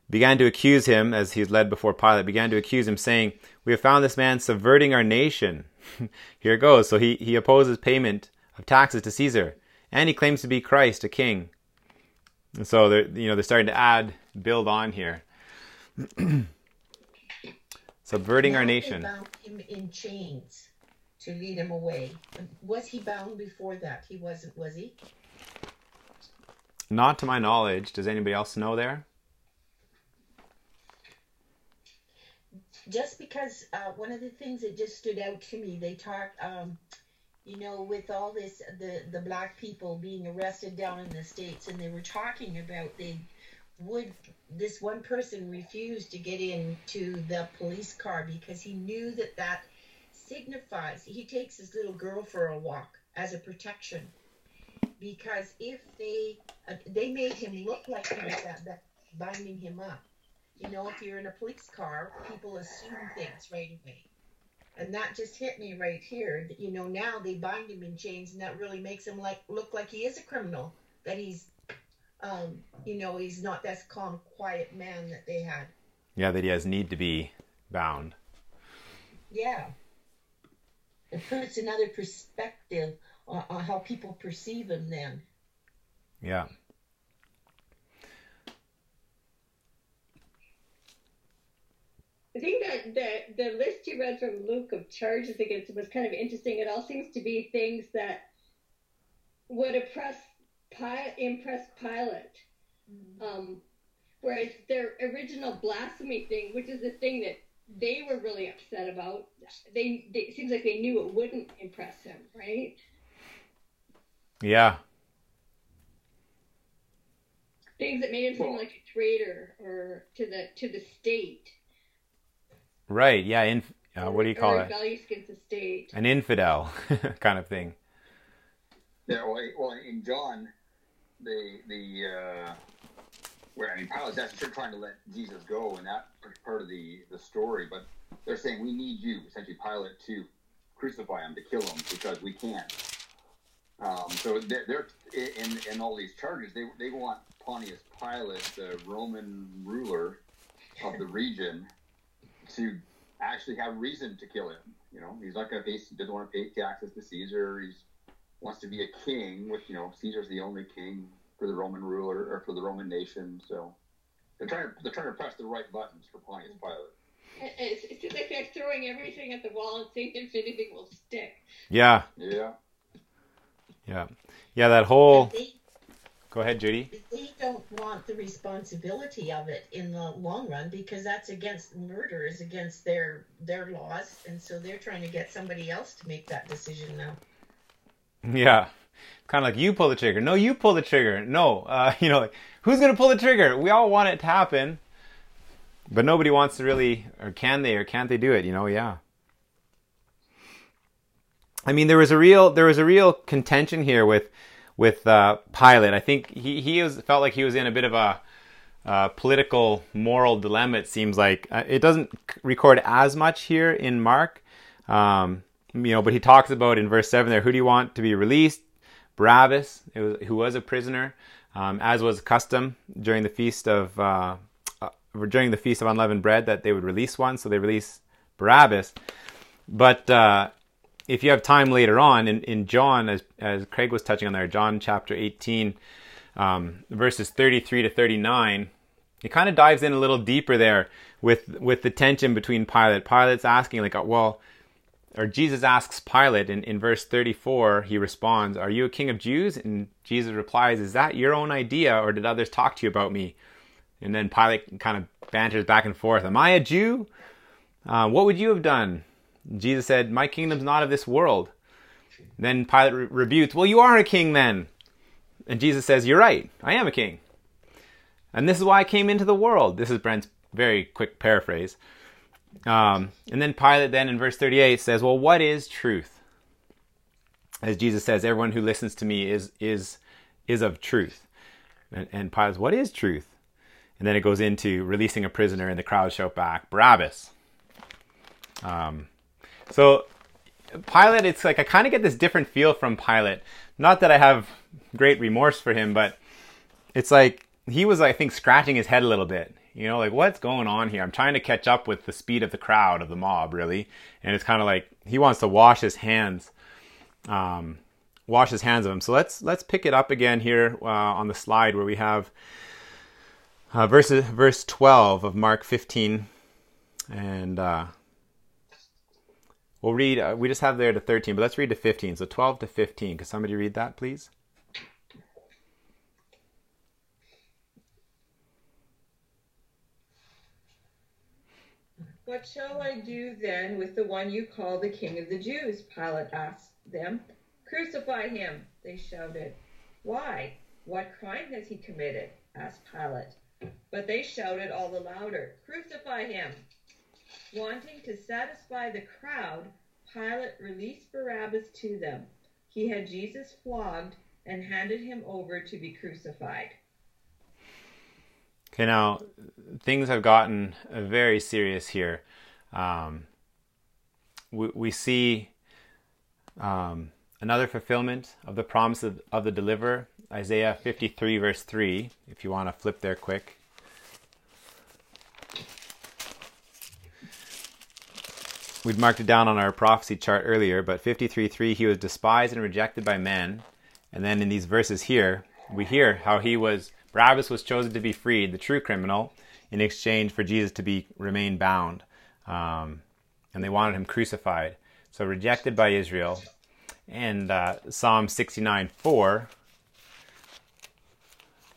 began to accuse him as he was led before Pilate, began to accuse him, saying, We have found this man subverting our nation. here it goes. So he, he opposes payment of taxes to Caesar and he claims to be Christ, a king. And so they're you know they're starting to add, build on here. subverting Now our they nation. bound him in chains to lead him away. Was he bound before that? He wasn't, was he? Not to my knowledge. Does anybody else know there? just because uh, one of the things that just stood out to me, they talked, um, you know, with all this, the the black people being arrested down in the states, and they were talking about they would this one person refused to get into the police car because he knew that that signifies he takes his little girl for a walk as a protection because if they uh, they made him look like he was that, that binding him up you know, if you're in a police car, people assume things right away. And that just hit me right here. that, You know, now they bind him in chains, and that really makes him like look like he is a criminal. That he's, um, you know, he's not that calm, quiet man that they had. Yeah, that he has need to be bound. Yeah. It puts another perspective on, on how people perceive him. Then. Yeah. I think that the the list you read from Luke of charges against him was kind of interesting. It all seems to be things that would oppress Pi- impress Pilate. Um, whereas their original blasphemy thing, which is the thing that they were really upset about, they, they it seems like they knew it wouldn't impress him, right? Yeah. Things that made him seem Well- like a traitor or to the to the state. Right. Yeah. In, uh, what do you call it? rebellious against the state. An infidel kind of thing. Yeah, well, well, in John, the the uh, where I mean, Pilate's actually trying to let Jesus go, and that part of the the story. But they're saying we need you, essentially, Pilate, to crucify him, to kill him, because we can't. Um, so they're, they're in in all these charges. They they want Pontius Pilate, the Roman ruler of the region, to actually have reason to kill him. You know, he's not going to pay. He doesn't want to pay taxes to Caesar. He's wants to be a king, which you know Caesar's the only king for the Roman ruler or for the Roman nation. So they're trying to they're trying to press the right buttons for Pontius mm-hmm. Pilate. It- It's, it's just like they're throwing everything at the wall and seeing if anything will stick. Yeah. Yeah, Yeah. Yeah. That whole. Go ahead, Judy. they don't want the responsibility of it in the long run because that's against murder is against their their laws, and so they're trying to get somebody else to make that decision now. Yeah. Kind of like you pull the trigger. No, you pull the trigger. No, uh, you know, like, who's going to pull the trigger? We all want it to happen, but nobody wants to really, or can they, or can't they do it? You know, yeah. I mean, there was a real, there was a real contention here with, with uh, Pilate. I think he he was felt like he was in a bit of a uh, political moral dilemma. It seems like uh, it doesn't record as much here in Mark. Um, you know, but he talks about in verse seven there, who do you want to be released? Barabbas, was, who was a prisoner, um, as was custom during the feast of uh, uh, during the feast of unleavened bread, that they would release one. So they release Barabbas. But uh, if you have time later on in, in John, as as Craig was touching on there, John chapter eighteen, um, verses thirty three to thirty nine, it kind of dives in a little deeper there with with the tension between Pilate. Pilate's asking like, well or Jesus asks Pilate in, in verse 34, he responds, Are you a king of Jews? And Jesus replies, Is that your own idea, or did others talk to you about me? And then Pilate kind of banters back and forth, Am I a Jew? Uh, what would you have done? Jesus said, My kingdom's not of this world. Then Pilate re- rebukes, Well, you are a king then. And Jesus says, You're right, I am a king. And this is why I came into the world. This is Brent's very quick paraphrase. Um, and then Pilate then in verse 38 says, Well, what is truth? As Jesus says, everyone who listens to me is is is of truth. And, and Pilate's, what is truth? And then it goes into releasing a prisoner, and the crowd shout back, Barabbas. Um, so Pilate, it's like I kind of get this different feel from Pilate. Not that I have great remorse for him, but it's like he was, I think, scratching his head a little bit. You know, like what's going on here? I'm trying to catch up with the speed of the crowd of the mob, really, and it's kind of like he wants to wash his hands, um, wash his hands of him. So let's let's pick it up again here uh, on the slide where we have uh, verse verse 12 of Mark 15, And uh, we'll read, uh, we just have there to 13, but let's read to 15. So 12 to 15. Could somebody read that, please? What shall I do then with the one you call the King of the Jews? Pilate asked them. Crucify him, they shouted. Why? What crime has he committed? asked Pilate. But they shouted all the louder, Crucify him! Wanting to satisfy the crowd, Pilate released Barabbas to them. He had Jesus flogged and handed him over to be crucified. Okay, now things have gotten very serious here. Um, we, we see um, another fulfillment of the promise of, of the deliverer, Isaiah 53, verse 3. If you want to flip there quick. We'd marked it down on our prophecy chart earlier, but 53:3 he was despised and rejected by men. And then in these verses here, we hear how he was Barabbas was chosen to be freed, the true criminal, in exchange for Jesus to be remain bound. Um, and they wanted him crucified. So rejected by Israel. And uh, Psalm 69 4,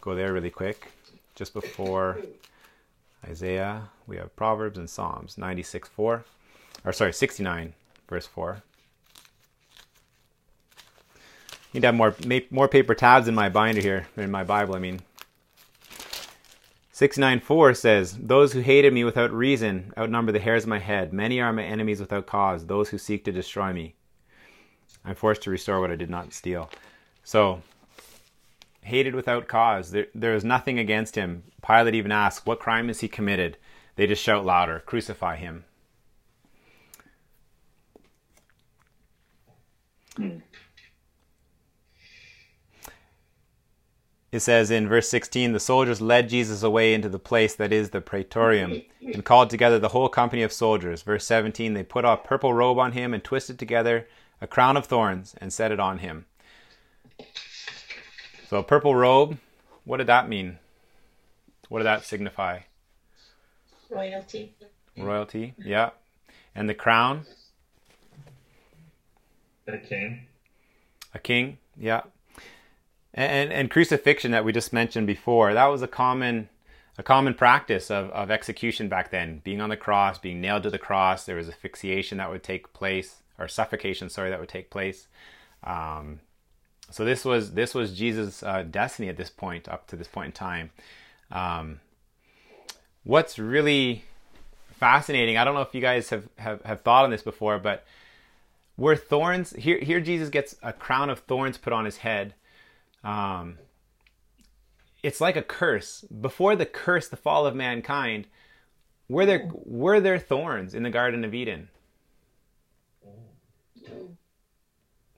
go there really quick. Just before Isaiah, we have Proverbs and Psalms 96 4 or sorry, 69, verse 4. Need to have more more paper tabs in my binder here, in my Bible, I mean. 694 says, Those who hated me without reason outnumber the hairs of my head. Many are my enemies without cause, those who seek to destroy me. I'm forced to restore what I did not steal. So, hated without cause. There, there is nothing against him. Pilate even asks, What crime has he committed? They just shout louder, Crucify him. Hmm. It says in verse 16 the soldiers led Jesus away into the place that is the praetorium and called together the whole company of soldiers. Verse 17 they put a purple robe on him and twisted together a crown of thorns and set it on him. So, a purple robe, what did that mean? What did that signify? Royalty. Royalty, yeah. And the crown? The king. A king, yeah. And, and crucifixion that we just mentioned before, that was a common a common practice of, of execution back then. Being on the cross, being nailed to the cross, there was asphyxiation that would take place, or suffocation, sorry, that would take place. Um, so this was this was Jesus' uh, destiny at this point, up to this point in time. Um, what's really fascinating, I don't know if you guys have, have, have thought on this before, but where thorns here here Jesus gets a crown of thorns put on his head. Um, it's like a curse. Before the curse, the fall of mankind, were there were there thorns in the Garden of Eden?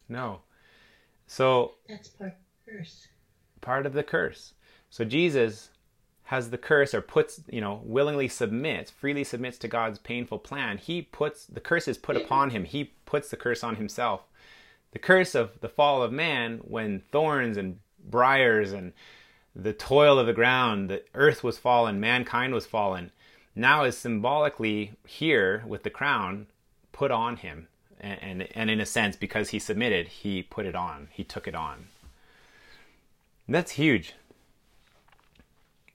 No. So That's part of the curse. part of the curse. So Jesus has the curse or puts, you know, willingly submits, freely submits to God's painful plan. He puts the curse is put upon him. He puts the curse on himself. The curse of the fall of man when thorns and briars and the toil of the ground, the earth was fallen, mankind was fallen, now is symbolically here with the crown put on him. And, and, and in a sense, because he submitted, he put it on. He took it on. That's huge.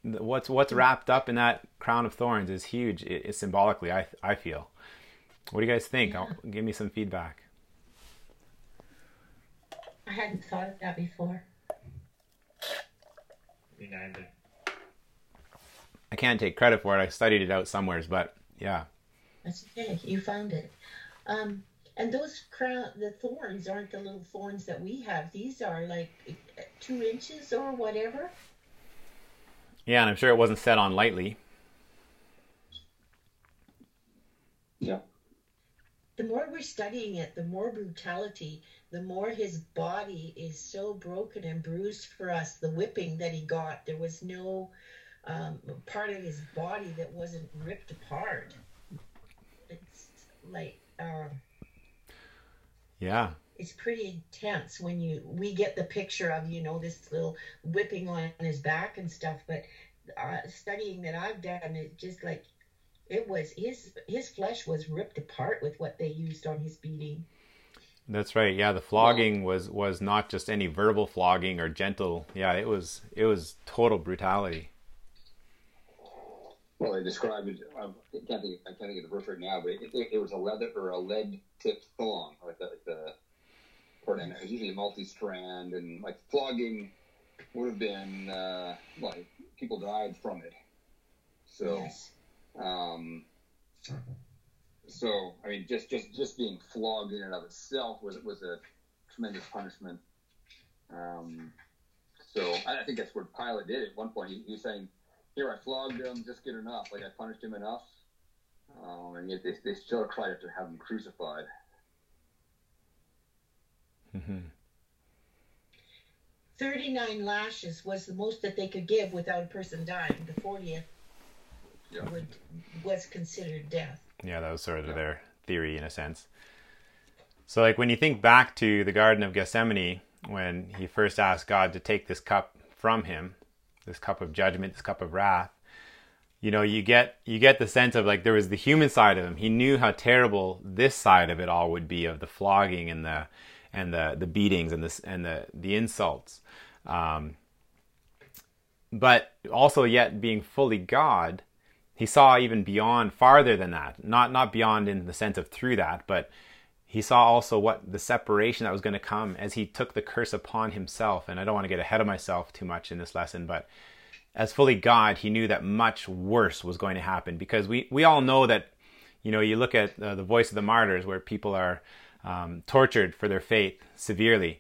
What's what's wrapped up in that crown of thorns is huge. It, it's symbolically, I I feel. What do you guys think? I'll, give me some feedback. I hadn't thought of that before. Me neither. I can't take credit for it. I studied it out somewheres, but yeah. That's okay. You found it. Um, and those crown, the thorns aren't the little thorns that we have. These are like two inches or whatever. Yeah, and I'm sure it wasn't set on lightly. Yeah. The more we're studying it, the more brutality, the more his body is so broken and bruised for us. The whipping that he got, there was no um, part of his body that wasn't ripped apart. It's like um, Yeah. It's pretty intense when you we get the picture of you know this little whipping on his back and stuff. But uh, studying that I've done, it just like It was his his flesh was ripped apart with what they used on his beating. That's right. Yeah, the flogging was was not just any verbal flogging or gentle. Yeah, it was it was total brutality. Well, they described it. I can't think. I can't think of the verse right now, but it, it, it was a leather or a lead-tipped thong, like the, like the and it was usually multi-strand, and like flogging would have been uh, like people died from it. So, Yes. um, so I mean, just just just being flogged in and of itself was was a tremendous punishment. Um, so I, I think that's what Pilate did at one point. He, he was saying, "Here, I flogged him just good enough. Like I punished him enough." Um, and yet they, they still tried to have him crucified. Hmm 39 lashes was the most that they could give without a person dying. The 40th Yeah. would, was considered death. Yeah, that was sort of Yeah. their theory in a sense. So, like when you think back to the Garden of Gethsemane, when he first asked God to take this cup from him, this cup of judgment, this cup of wrath, you know, you get you get the sense of like there was the human side of him. He knew how terrible this side of it all would be of the flogging and the and the the beatings and this and the the insults. Um, but also yet being fully God, he saw even beyond farther than that. Not not beyond in the sense of through that but he saw also what the separation that was going to come as he took the curse upon himself. And i don't want to get ahead of myself too much in this lesson but as fully god he knew that much worse was going to happen. Because we we all know that you know you look at uh, the voice of the martyrs where people are um, tortured for their faith severely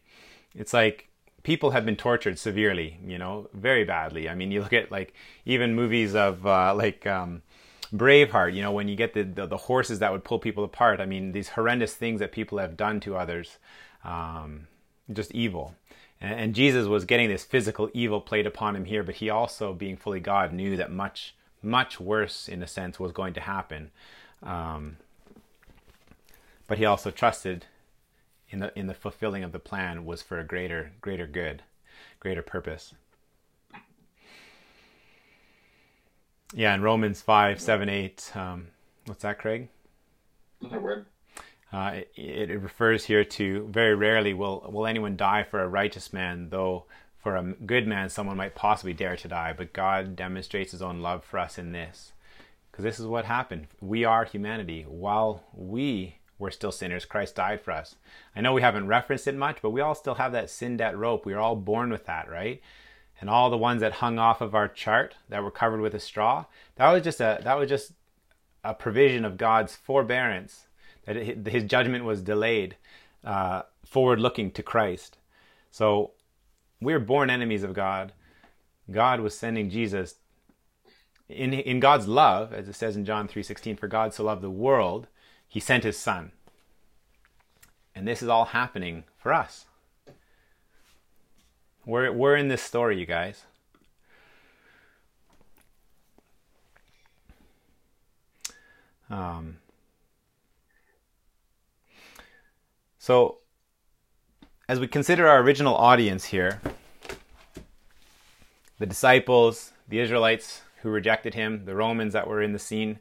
it's like people have been tortured severely, you know, very badly. I mean, you look at like even movies of uh, like um, Braveheart, you know, when you get the, the, the horses that would pull people apart. I mean, these horrendous things that people have done to others, um, just evil. And, and Jesus was getting this physical evil played upon him here, but he also, being fully God, knew that much, much worse in a sense was going to happen. Um, but he also trusted in the in the fulfilling of the plan was for a greater greater good, greater purpose. Yeah, in Romans five, seven, eight. Um, what's that, Craig? Where- Uh, it, it refers here to very rarely will will anyone die for a righteous man, though for a good man someone might possibly dare to die. But God demonstrates His own love for us in this, because this is what happened. We are humanity. While we were still sinners, Christ died for us. I know we haven't referenced it much, but we all still have that sin debt rope. We are all born with that, right? And all the ones that hung off of our chart that were covered with a straw, that was just a that was just a provision of God's forbearance that his judgment was delayed, uh, forward looking to Christ. So we're born enemies of God. God was sending Jesus in in God's love, as it says in John three sixteen. For God so loved the world, He sent His Son. And this is all happening for us. We're we're in this story, you guys. Um, so, as we consider our original audience here, the disciples, the Israelites who rejected him, the Romans that were in the scene,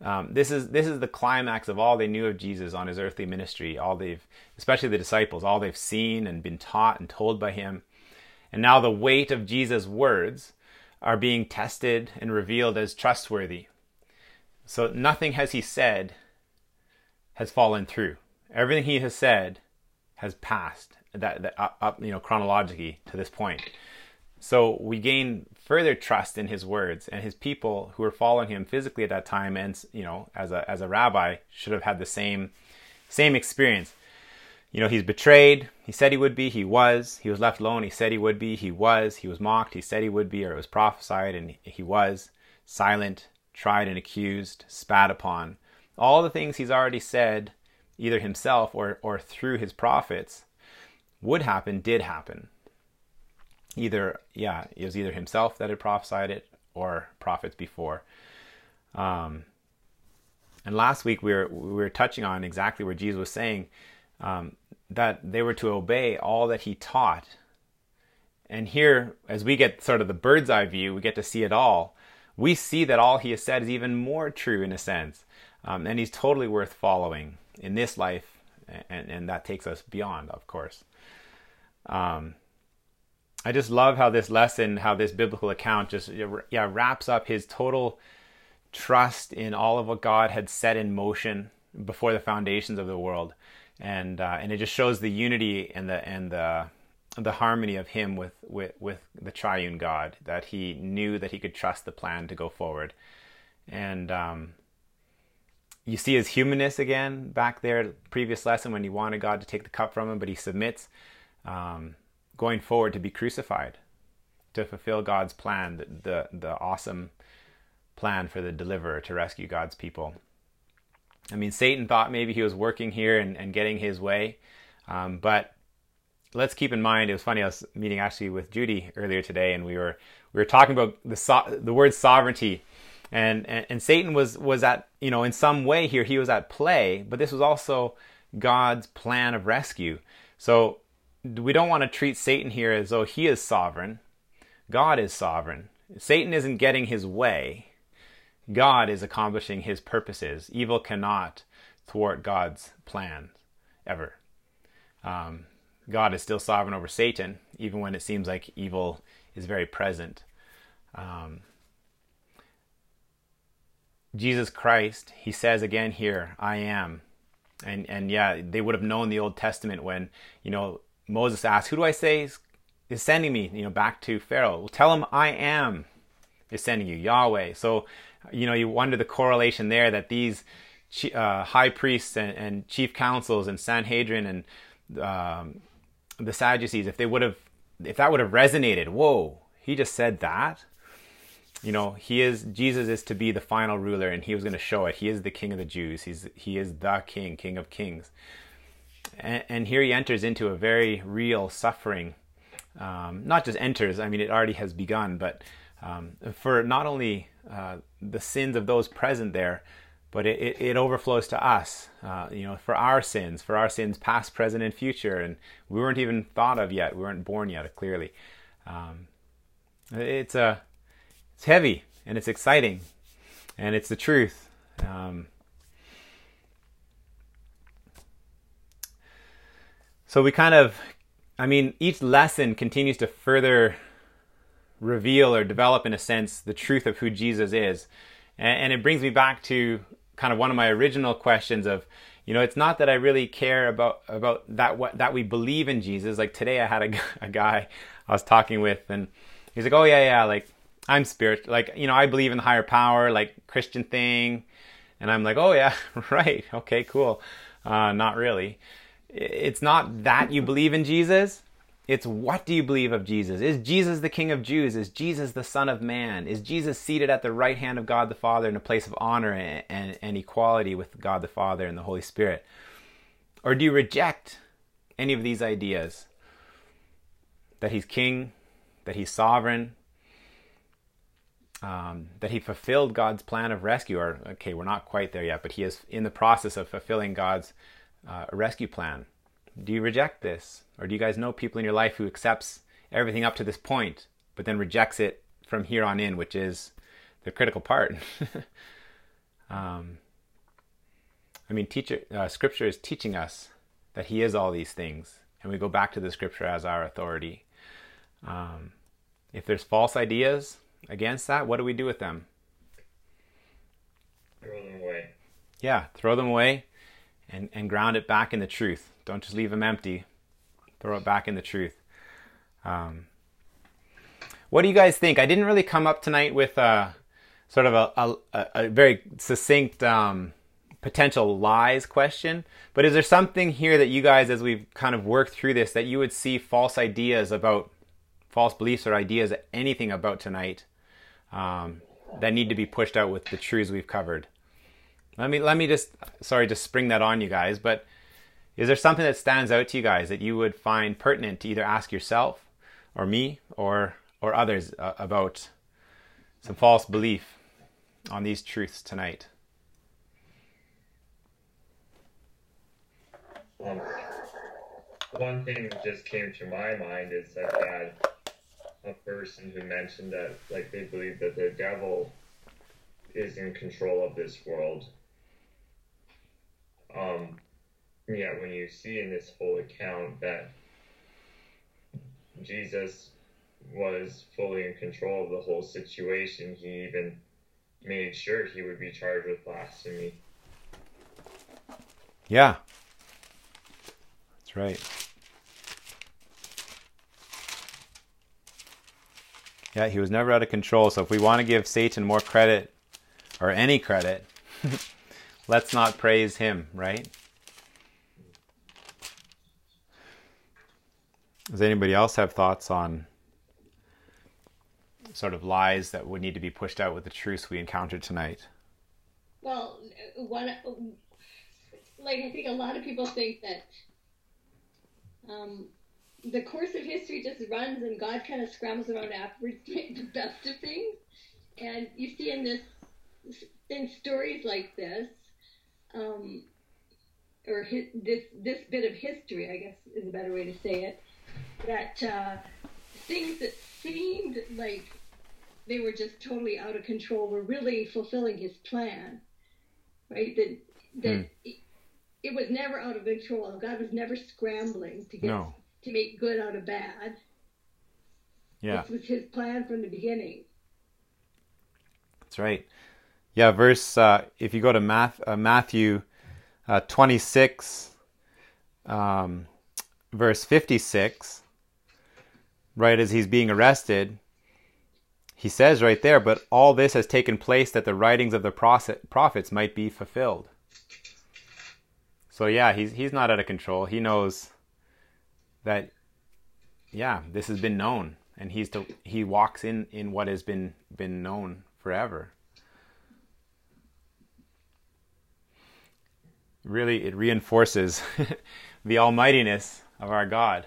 um, this is this is the climax of all they knew of Jesus on his earthly ministry. All they've, especially the disciples, all they've seen and been taught and told by him, and now the weight of Jesus' words are being tested and revealed as trustworthy. So nothing has he said has fallen through. Everything he has said has passed that, that up, up, you know chronologically to this point. So we gain further trust in his words, and his people who were following him physically at that time, and you know, as a as a rabbi, should have had the same same experience. You know, he's betrayed. He said he would be. He was. He was left alone. He said he would be. He was. He was mocked. He said he would be, or it was prophesied, and he was silent, tried and accused, spat upon. All the things he's already said, either himself or or through his prophets, would happen, did happen either yeah it was either himself that had prophesied it or prophets before um, and last week we were we were touching on exactly where jesus was saying um, that they were to obey all that he taught and here as we get sort of the bird's eye view we get to see it all we see that all he has said is even more true in a sense. Um, and he's totally worth following in this life, and, and that takes us beyond, of course. Um, I just love how this lesson, how this biblical account just yeah wraps up his total trust in all of what God had set in motion before the foundations of the world, and uh, and it just shows the unity and the and the the harmony of him with, with with the triune God that he knew that he could trust the plan to go forward, and um, you see his humanness again back there. Previous lesson when he wanted God to take the cup from him, but he submits, um, going forward to be crucified, to fulfill God's plan, the, the the awesome plan for the deliverer to rescue God's people. I mean, Satan thought maybe he was working here and, and getting his way. Um, but let's keep in mind, it was funny, I was meeting actually with Judy earlier today, and we were we were talking about the so- the word sovereignty. And, and and Satan was was at you know in some way here he was at play, but this was also God's plan of rescue. So we don't want to treat Satan here as though he is sovereign. God is sovereign. Satan isn't getting his way. God is accomplishing his purposes. Evil cannot thwart God's plan ever. Um, God is still sovereign over Satan, even when it seems like evil is very present. Um, Jesus Christ, he says again here, I am. And and yeah, they would have known the Old Testament when, you know, Moses asked, Who do I say is, is sending me, you know, back to Pharaoh? Well, tell him I am is sending you, Yahweh. So you know, you wonder the correlation there that these uh, high priests and, and, chief councils and Sanhedrin and um, the Sadducees, if they would have, if that would have resonated, whoa, he just said that. You know, he is Jesus is to be the final ruler, and he was going to show it. He is the King of the Jews. He's he is the King, King of Kings. And, here he enters into a very real suffering. Um, not just enters. I mean, it already has begun, but um, for not only uh, the sins of those present there, but it, it, it overflows to us, uh, you know, for our sins, for our sins past, present, and future. And we weren't even thought of yet. We weren't born yet, clearly. Um, it's a, uh, it's heavy and it's exciting and it's the truth. Um, so we kind of, I mean, each lesson continues to further reveal or develop, in a sense, the truth of who Jesus is. And, and, it brings me back to kind of one of my original questions of, you know, it's not that I really care about about that what that we believe in Jesus. Like today, I had a, a guy I was talking with, and he's like, "Oh yeah, yeah, like I'm spirit, like you know, I believe in the higher power, like Christian thing." And I'm like, "Oh yeah, right, okay, cool." Uh, not really. It's not that you believe in Jesus it's what do you believe of Jesus? Is Jesus the King of Jews? Is Jesus the Son of Man? Is Jesus seated at the right hand of God the Father in a place of honor and, and, and equality with God the Father and the Holy Spirit? Or do you reject any of these ideas? That he's king, that he's sovereign, um, that he fulfilled God's plan of rescue. Or, okay, we're not quite there yet, but he is in the process of fulfilling God's uh, rescue plan. Do you reject this? Or do you guys know people in your life who accepts everything up to this point, but then rejects it from here on in, which is the critical part? um, I mean, teacher, uh, Scripture is teaching us that He is all these things, and we go back to the Scripture as our authority. Um, if there's false ideas against that, what do we do with them? Throw them away. Yeah, throw them away and, and ground it back in the truth. Don't just leave them empty. Throw it back in the truth. Um, what do you guys think? I didn't really come up tonight with a, sort of a, a, a very succinct um, potential lies question, but is there something here that you guys, as we've kind of worked through this, that you would see false ideas about, false beliefs or ideas, anything about tonight um, that need to be pushed out with the truths we've covered? Let me let me just sorry to spring that on you guys, but is there something that stands out to you guys that you would find pertinent to either ask yourself or me or or others uh, about some false belief on these truths tonight? Um, one thing that just came to my mind is I've had a person who mentioned that like they believe that the devil is in control of this world. Um, yeah, when you see in this whole account that Jesus was fully in control of the whole situation, he even made sure he would be charged with blasphemy. Yeah. That's right. Yeah, he was never out of control. So if we want to give Satan more credit or any credit, let's not praise him, right? Does anybody else have thoughts on sort of lies that would need to be pushed out with the truths we encountered tonight? Well, one, like I think a lot of people think that um, the course of history just runs and God kind of scrambles around afterwards to make the best of things. And you see in this, in stories like this, um, or his, this this bit of history, I guess is a better way to say it, that uh, things that seemed like they were just totally out of control were really fulfilling his plan, right? That that Hmm. it, it was never out of control. God was never scrambling to get No. to make good out of bad. Yeah. This was his plan from the beginning. That's right. Yeah, verse, uh, if you go to Math, uh, Matthew uh, 26, um, verse 56, right as he's being arrested, he says right there, but all this has taken place that the writings of the prophet- prophets might be fulfilled. So yeah, he's he's not out of control. He knows that yeah, this has been known and he's to, he walks in in what has been been known forever. Really, it reinforces the almightiness of our God.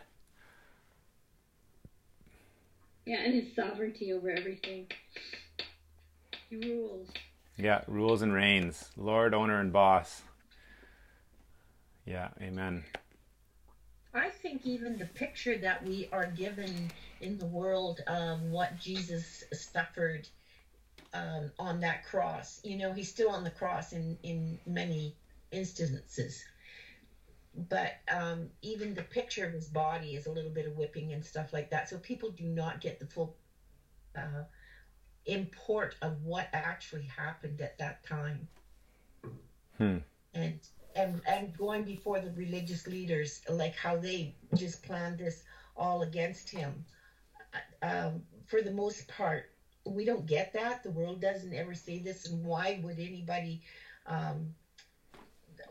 Yeah, and his sovereignty over everything. He rules. Yeah, rules and reigns, Lord, owner, and boss. Yeah, amen. I think even the picture that we are given in the world of what Jesus suffered um, on that cross, you know, he's still on the cross in, in many instances. But um, even the picture of his body is a little bit of whipping and stuff like that. So people do not get the full uh, import of what actually happened at that time. Hmm. And and and going before the religious leaders, like how they just planned this all against him. Um, for the most part, we don't get that. The world doesn't ever see this, and why would anybody? Um,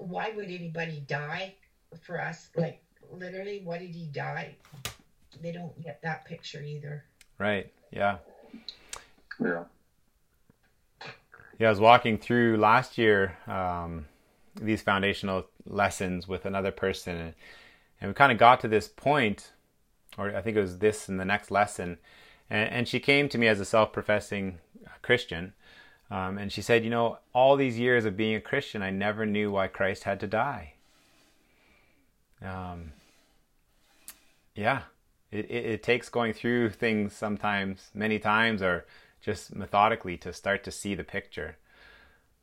why would anybody die for us? Like literally, why did he die? They don't get that picture either. Right. Yeah. Yeah. Yeah, I was walking through last year um, these foundational lessons with another person, and, and we kind of got to this point, or I think it was this in the next lesson, and, and she came to me as a self-professing Christian, um, and she said, "You know, all these years of being a Christian, I never knew why Christ had to die." Um, yeah, it, it, it takes going through things sometimes, many times, or just methodically to start to see the picture.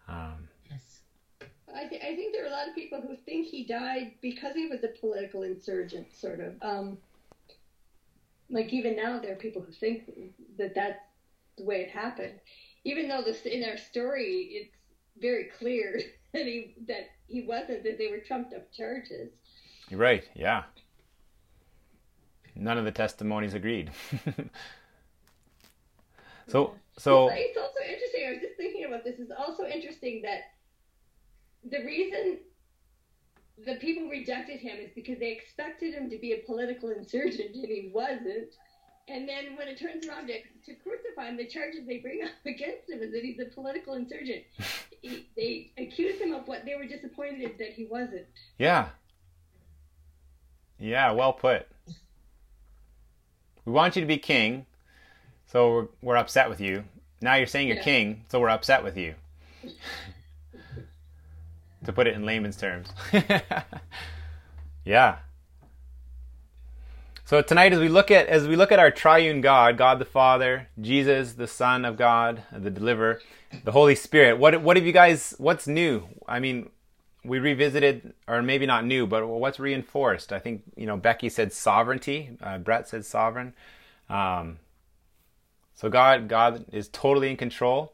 Um, Yes. I, th- I think there are a lot of people who think he died because he was a political insurgent, sort of. Um, like even now, there are people who think that that's the way it happened, even though this in our story it's very clear that he that he wasn't. That they were trumped up charges. you're right. Yeah. None of the testimonies agreed. so, so It's also interesting. I was just thinking about this. It's also interesting that the reason the people rejected him is because they expected him to be a political insurgent and he wasn't. And then when it turns around to, to crucify him, the charges they bring up against him is that he's a political insurgent. he, they accuse him of what they were disappointed that he wasn't. yeah, yeah, well put. We want you to be king, so we're, we're upset with you. Now you're saying you're Yeah. king, so we're upset with you. to put it in layman's terms. yeah. So tonight, as we look at as we look at our triune God, God the Father, Jesus the Son of God, the Deliverer, the Holy Spirit. What what have you guys? What's new? I mean, we revisited, or maybe not new, but what's reinforced? I think you know Becky said sovereignty. Uh, Brett said sovereign. Um, so God God is totally in control.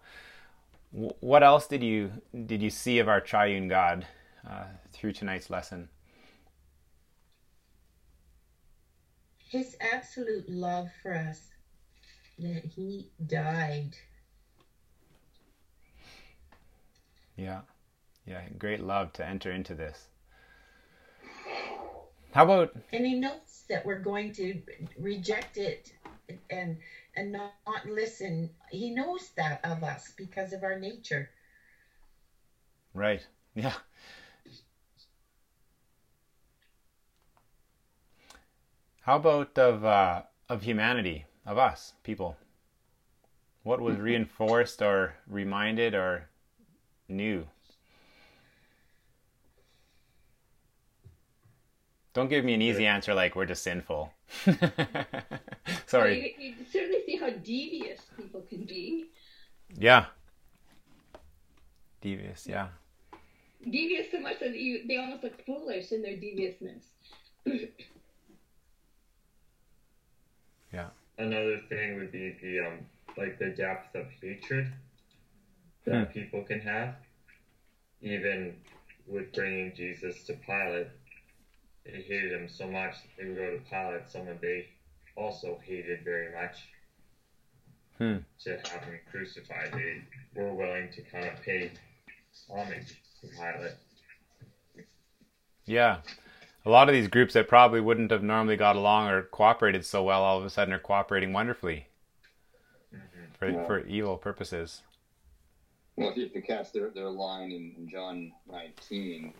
What else did you did you see of our triune God uh, through tonight's lesson? His absolute love for us that he died. Yeah. Yeah, great love to enter into this. How about and he knows that we're going to reject it and and not, not listen. He knows that of us because of our nature. Right. Yeah. How about of uh, of humanity, of us people? What was reinforced or reminded or new? Don't give me an easy answer like we're just sinful. Sorry. You, you certainly see how devious people can be. Yeah. Devious, yeah. Devious so much that you, they almost look foolish in their deviousness. Yeah. Another thing would be the um, like the depth of hatred that Hmm. people can have, even with bringing Jesus to Pilate. They hated him so much that they would go to Pilate, someone they also hated very much, Hmm. to have him crucified. They were willing to kind of pay homage to Pilate. Yeah. A lot of these groups that probably wouldn't have normally got along or cooperated so well all of a sudden are cooperating wonderfully for, Yeah. for evil purposes. Well, if you, if you catch their, their line in, in John 19,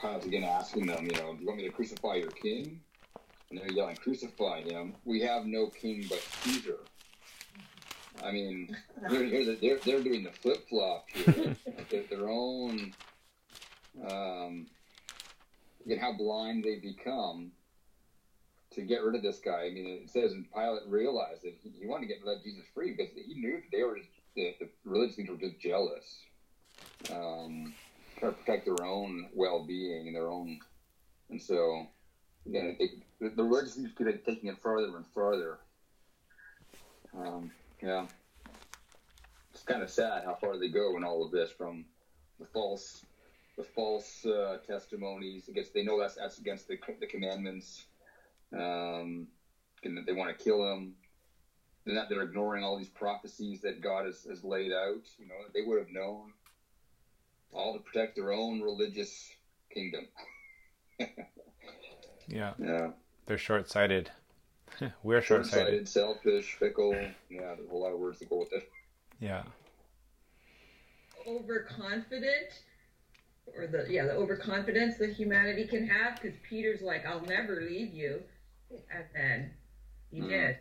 Pilate's again asking them, you know, do you want me to crucify your king? And they're yelling, crucify him. We have no king but Caesar. I mean, they're, they're, they're, they're doing the flip flop here. their, their own, um, again, how blind they become to get rid of this guy. I mean, it says, and Pilate realized that he, he wanted to get let Jesus free because he knew that they were just, the, the religious leaders were just jealous, um, trying to protect their own well-being and their own, and so again, they, the, the religious leaders keep taking it further and further. Um, yeah, it's kind of sad how far they go in all of this from the false, the false uh, testimonies against. They know that's that's against the the commandments. Um, and that they want to kill him. They're. They're ignoring all these prophecies that God has, has laid out. You know, they would have known all to protect their own religious kingdom. Yeah. Yeah, They're short sighted. We're short short-sighted, selfish, fickle. Yeah, there's a whole lot of words to go with it. Yeah. overconfident or the yeah the overconfidence that humanity can have because peter's like i'll never leave you and then he Mm. did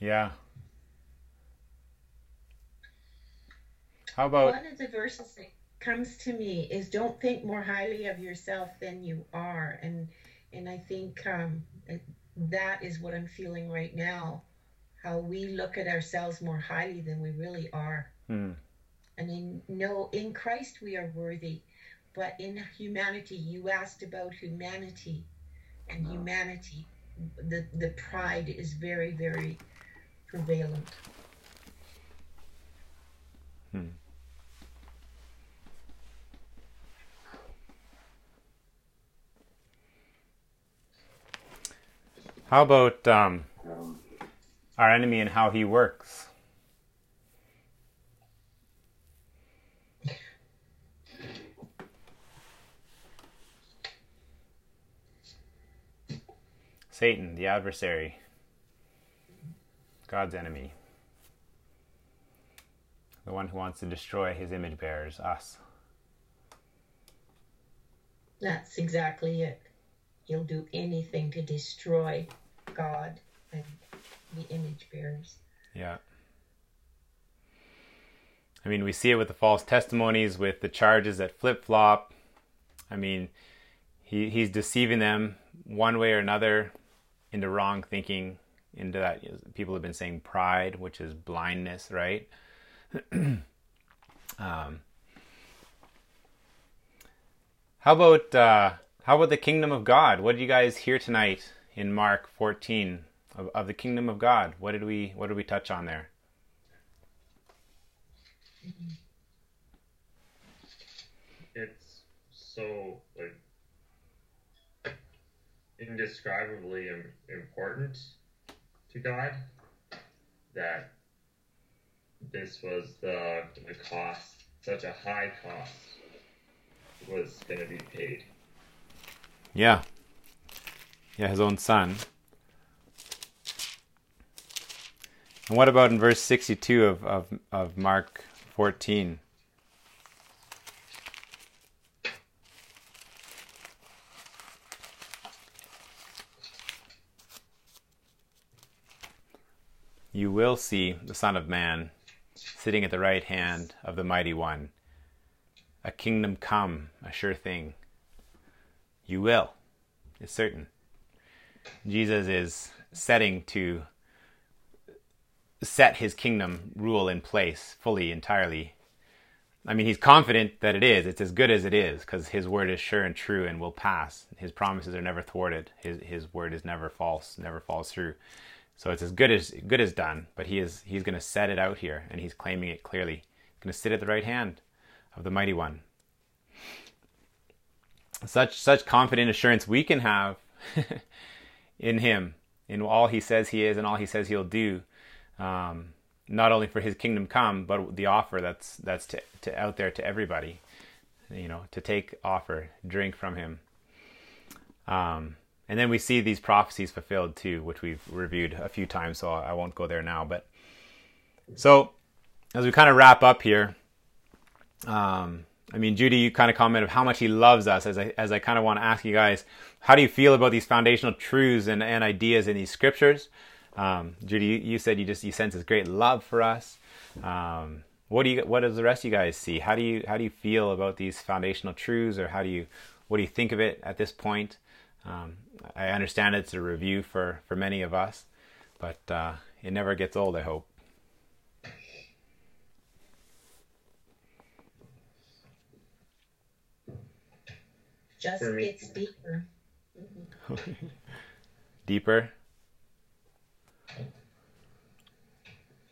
Yeah. How about One of the verses that comes to me is don't think more highly of yourself than you are. And and I think um, that is what I'm feeling right now. How we look at ourselves more highly than we really are. hmm, And in no in Christ we are worthy. But in humanity, you asked about humanity. And humanity, the, the pride is very, very prevalent. how about Um, our enemy and how he works? Satan, the adversary, God's enemy, the one who wants to destroy his image bearers, us. That's exactly it. He'll do anything to destroy God and the image bearers. Yeah. I mean, we see it with the false testimonies, with the charges that flip flop. I mean, he, he's deceiving them one way or another into wrong thinking, into that people have been saying pride, which is blindness, right? um, how about uh, how about the kingdom of God? What did you guys hear tonight in Mark 14 of, of the kingdom of God? What did we what did we touch on there? It's so indescribably important to God that this was the, the cost, such a high cost was going to be paid. Yeah. Yeah, his own son. And what about in verse 62 of, of, of Mark 14? You will see the Son of Man sitting at the right hand of the Mighty One. A kingdom come, a sure thing. You will. It's certain. Jesus is setting to set his kingdom rule in place fully, entirely. I mean, he's confident that it is. It's as good as it is because his word is sure and true and will pass. His promises are never thwarted. His his word is never false, never falls through. So it's as good as good as done. But he is he's going to set it out here, and he's claiming it clearly. He's going to sit at the right hand of the mighty one. Such such confident assurance we can have in him, in all he says he is and all he says he'll do um, not only for his kingdom come, but the offer that's that's to, to out there to everybody, you know, to take offer, drink from him. Um, and then we see these prophecies fulfilled too, which we've reviewed a few times, so I won't go there now. But so as we kind of wrap up here, um, I mean, Judy, you kind of commented how much he loves us. As I as I kind of want to ask you guys, how do you feel about these foundational truths and, and ideas in these scriptures? Um, Judy, you, you, said you just you sense his great love for us. Um, what do you what does the rest of you guys see? How do you how do you feel about these foundational truths, or how do you what do you think of it at this point? Um, I understand it's a review for for many of us, but uh, it never gets old. I hope. Just gets deeper. deeper.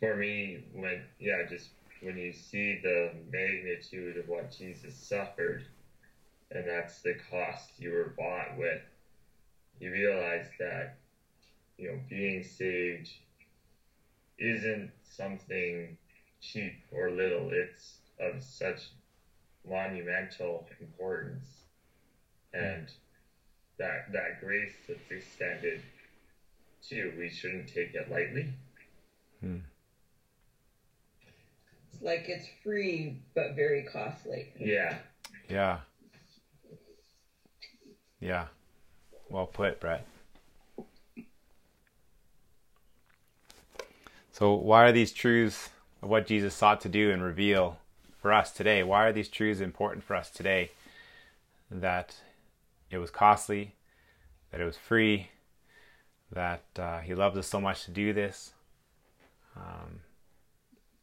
for me, when yeah, just when you see the magnitude of what Jesus suffered, and that's the cost you were bought with, you realize that you know being saved isn't something cheap or little. It's of such monumental importance, and that that grace that's extended to you. we shouldn't take it lightly. Hmm It's like it's free but very costly. Yeah. Yeah. Yeah. Well put, Brett. So, why are these truths of what Jesus sought to do and reveal for us today? Why are these truths important for us today? That it was costly, that it was free, that uh, He loves us so much to do this. Um,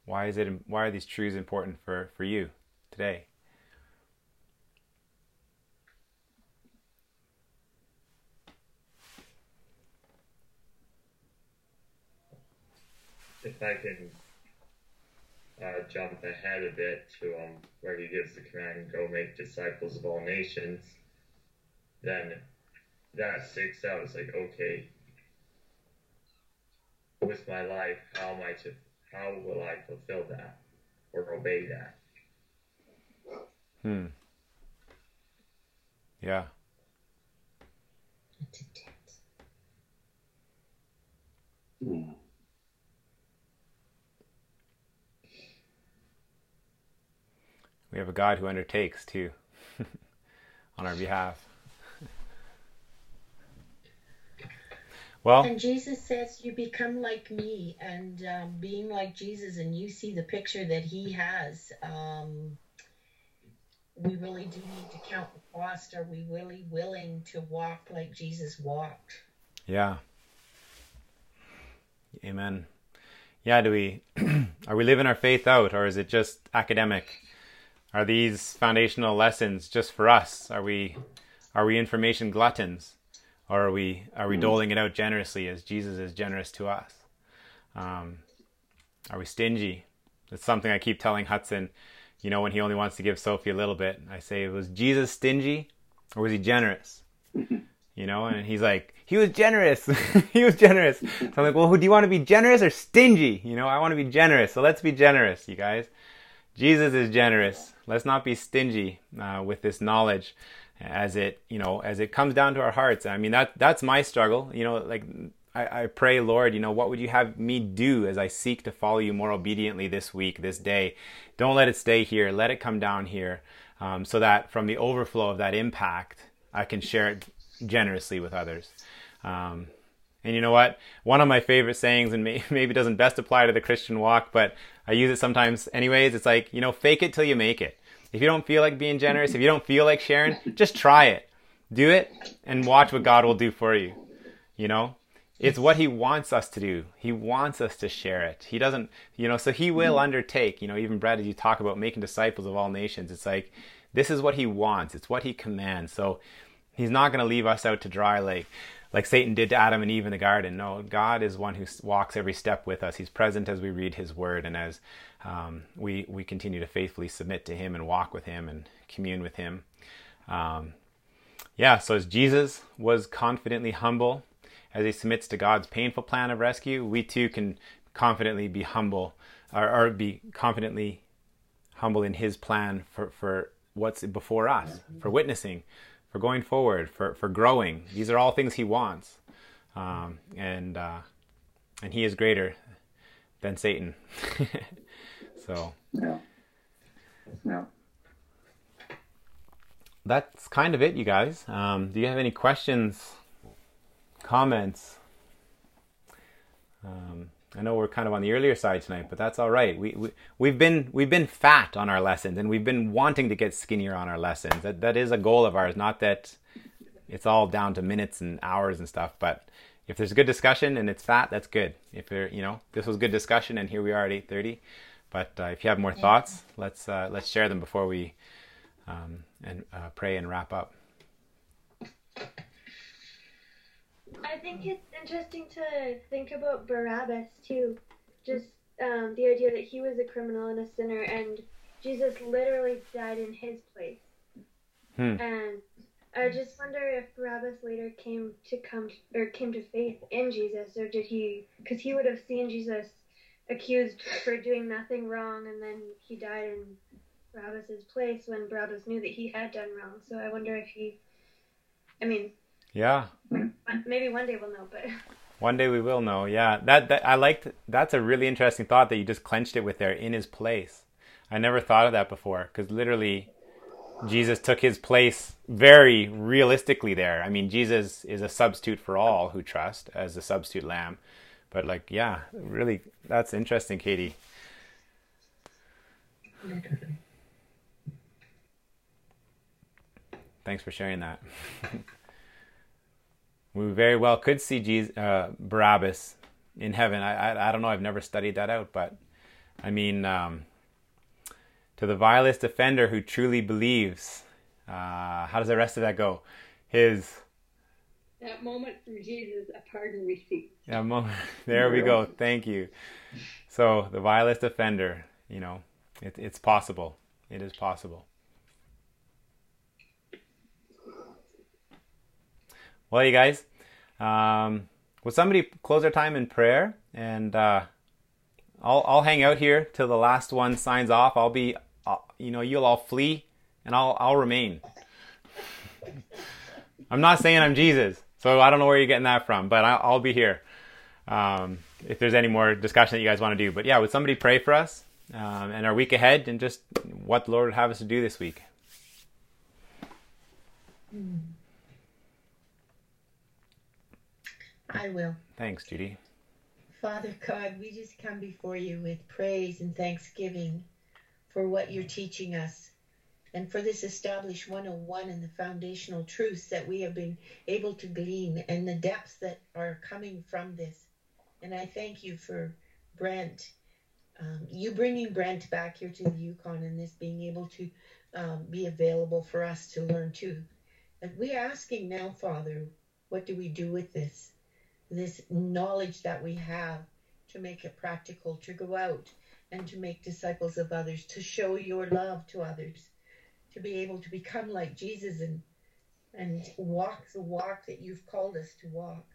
why is it? Why are these truths important for, for you today? If I can uh, jump ahead a bit to um, where he gives the command, "Go make disciples of all nations," then that sticks out. It's like, okay, with my life, how am I to how will I fulfill that or obey that? Hmm. Yeah. Hmm. We have a God who undertakes too on our behalf. Well, and Jesus says, "You become like me," and um, being like Jesus, and you see the picture that He has. Um, we really do need to count the cost. Are we really willing to walk like Jesus walked? Yeah. Amen. Yeah, do we are we living our faith out or is it just academic? Are these foundational lessons just for us? Are we are we information gluttons? Or are we are we doling it out generously as Jesus is generous to us? Um, are we stingy? It's something I keep telling Hudson, you know, when he only wants to give Sophie a little bit. I say, was Jesus stingy or was he generous? You know, and he's like, he was generous. he was generous. So I'm like, well, who do you want to be generous or stingy? You know, I want to be generous. So let's be generous, you guys. Jesus is generous. Let's not be stingy uh, with this knowledge as it, you know, as it comes down to our hearts. I mean, that that's my struggle. You know, like I, I pray, Lord, you know, what would you have me do as I seek to follow you more obediently this week, this day? Don't let it stay here. Let it come down here um, so that from the overflow of that impact, I can share it generously with others. Um, and you know what? One of my favorite sayings, and maybe doesn't best apply to the Christian walk, but I use it sometimes anyways. It's like, you know, fake it till you make it. If you don't feel like being generous, if you don't feel like sharing, just try it. Do it and watch what God will do for you. You know, it's what he wants us to do. He wants us to share it. He doesn't, you know, so he will mm-hmm. undertake, you know, even Brad, as you talk about making disciples of all nations, it's like, this is what he wants. It's what he commands. So he's not going to leave us out to dry like, like Satan did to Adam and Eve in the garden. No, God is one who walks every step with us. He's present as we read his word and as um, we, we continue to faithfully submit to him and walk with him and commune with him. Um, yeah, so as Jesus was confidently humble, as he submits to God's painful plan of rescue, we too can confidently be humble or, or be confidently humble in his plan for, for what's before us, for witnessing, for going forward, for, for growing. These are all things he wants. Um, and, uh, and he is greater than Satan. so, Yeah. Yeah. that's kind of it, you guys. Um, do you have any questions, comments? Um, I know we're kind of on the earlier side tonight, but that's all right. We, we we've been we've been fat on our lessons, and we've been wanting to get skinnier on our lessons. That that is a goal of ours. Not that it's all down to minutes and hours and stuff, but if there's a good discussion and it's fat, that's good. If there, you know, this was good discussion, and here we are at eight thirty. But uh, if you have more thoughts, let's uh, let's share them before we um, and uh, pray and wrap up. I think it's interesting to think about Barabbas too. Just um, the idea that he was a criminal and a sinner, and Jesus literally died in his place. Hmm. And I just wonder if Barabbas later came to come or came to faith in Jesus, or did he? Because he would have seen Jesus accused for doing nothing wrong, and then he died in Barabbas's place when Barabbas knew that he had done wrong. So I wonder if he. I mean, Yeah, maybe one day we'll know, but. one day we will know. Yeah, that that I liked. That's a really interesting thought that you just clenched it with there in his place. I never thought of that before because literally, Jesus took his place very realistically there. I mean, Jesus is a substitute for all who trust as a substitute lamb. But like, yeah, really, that's interesting, Katie. Thanks for sharing that. we very well could see Jesus, uh, Barabbas in heaven. I, I I don't know. I've never studied that out, but I mean, um, to the vilest offender who truly believes. Uh, how does the rest of that go? His That moment from Jesus, a pardon received. yeah, mo- there we go. Thank you. So the vilest offender, you know, it, it's possible. It is possible. Well, you guys, um, will somebody close our time in prayer? And uh, I'll I'll hang out here till the last one signs off. I'll be, uh, you know, you'll all flee, and I'll I'll remain. I'm not saying I'm Jesus, so I don't know where you're getting that from, but I'll, I'll be here um, if there's any more discussion that you guys want to do. But yeah, would somebody pray for us um, and our week ahead and just what the Lord would have us to do this week? I will. Thanks, Judy. Father God, we just come before you with praise and thanksgiving for what you're teaching us. and for this established 101 and the foundational truths that we have been able to glean and the depths that are coming from this. And I thank you for Brent, um, you bringing Brent back here to the Yukon and this being able to um, be available for us to learn too. And we're asking now, Father, what do we do with this? This knowledge that we have to make it practical, to go out and to make disciples of others, to show your love to others, to be able to become like Jesus and and walk the walk that you've called us to walk.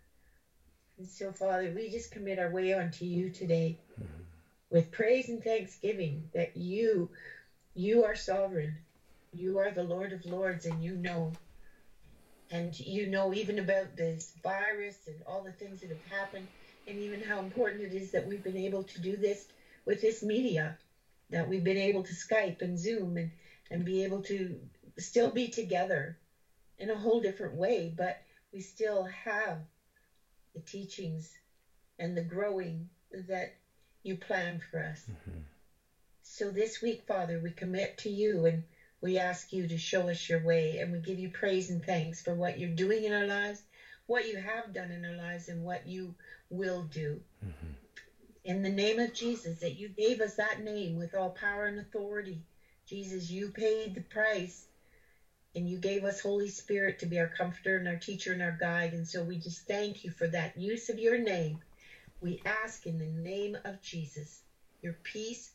And so, Father, we just commit our way unto you today mm-hmm. with praise and thanksgiving that you you are sovereign. You are the Lord of Lords and you know. And you know even about this virus and all the things that have happened and even how important it is that we've been able to do this with this media, that we've been able to Skype and Zoom and, and be able to still be together in a whole different way, but we still have the teachings and the growing that you planned for us. Mm-hmm. So this week, Father, we commit to you and we ask you to show us your way and we give you praise and thanks for what you're doing in our lives, what you have done in our lives, and what you will do. Mm-hmm in the name of Jesus, that you gave us that name with all power and authority. Jesus, you paid the price and you gave us Holy Spirit to be our comforter and our teacher and our guide. And so we just thank you for that use of your name. We ask in the name of Jesus, your peace,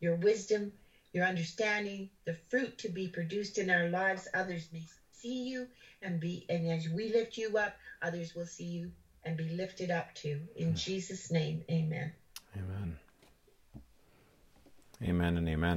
your wisdom, your understanding, the fruit to be produced in our lives. Others may see you and be, and as we lift you up, others will see you and be lifted up too. In Jesus' name, amen. Amen. Amen and amen.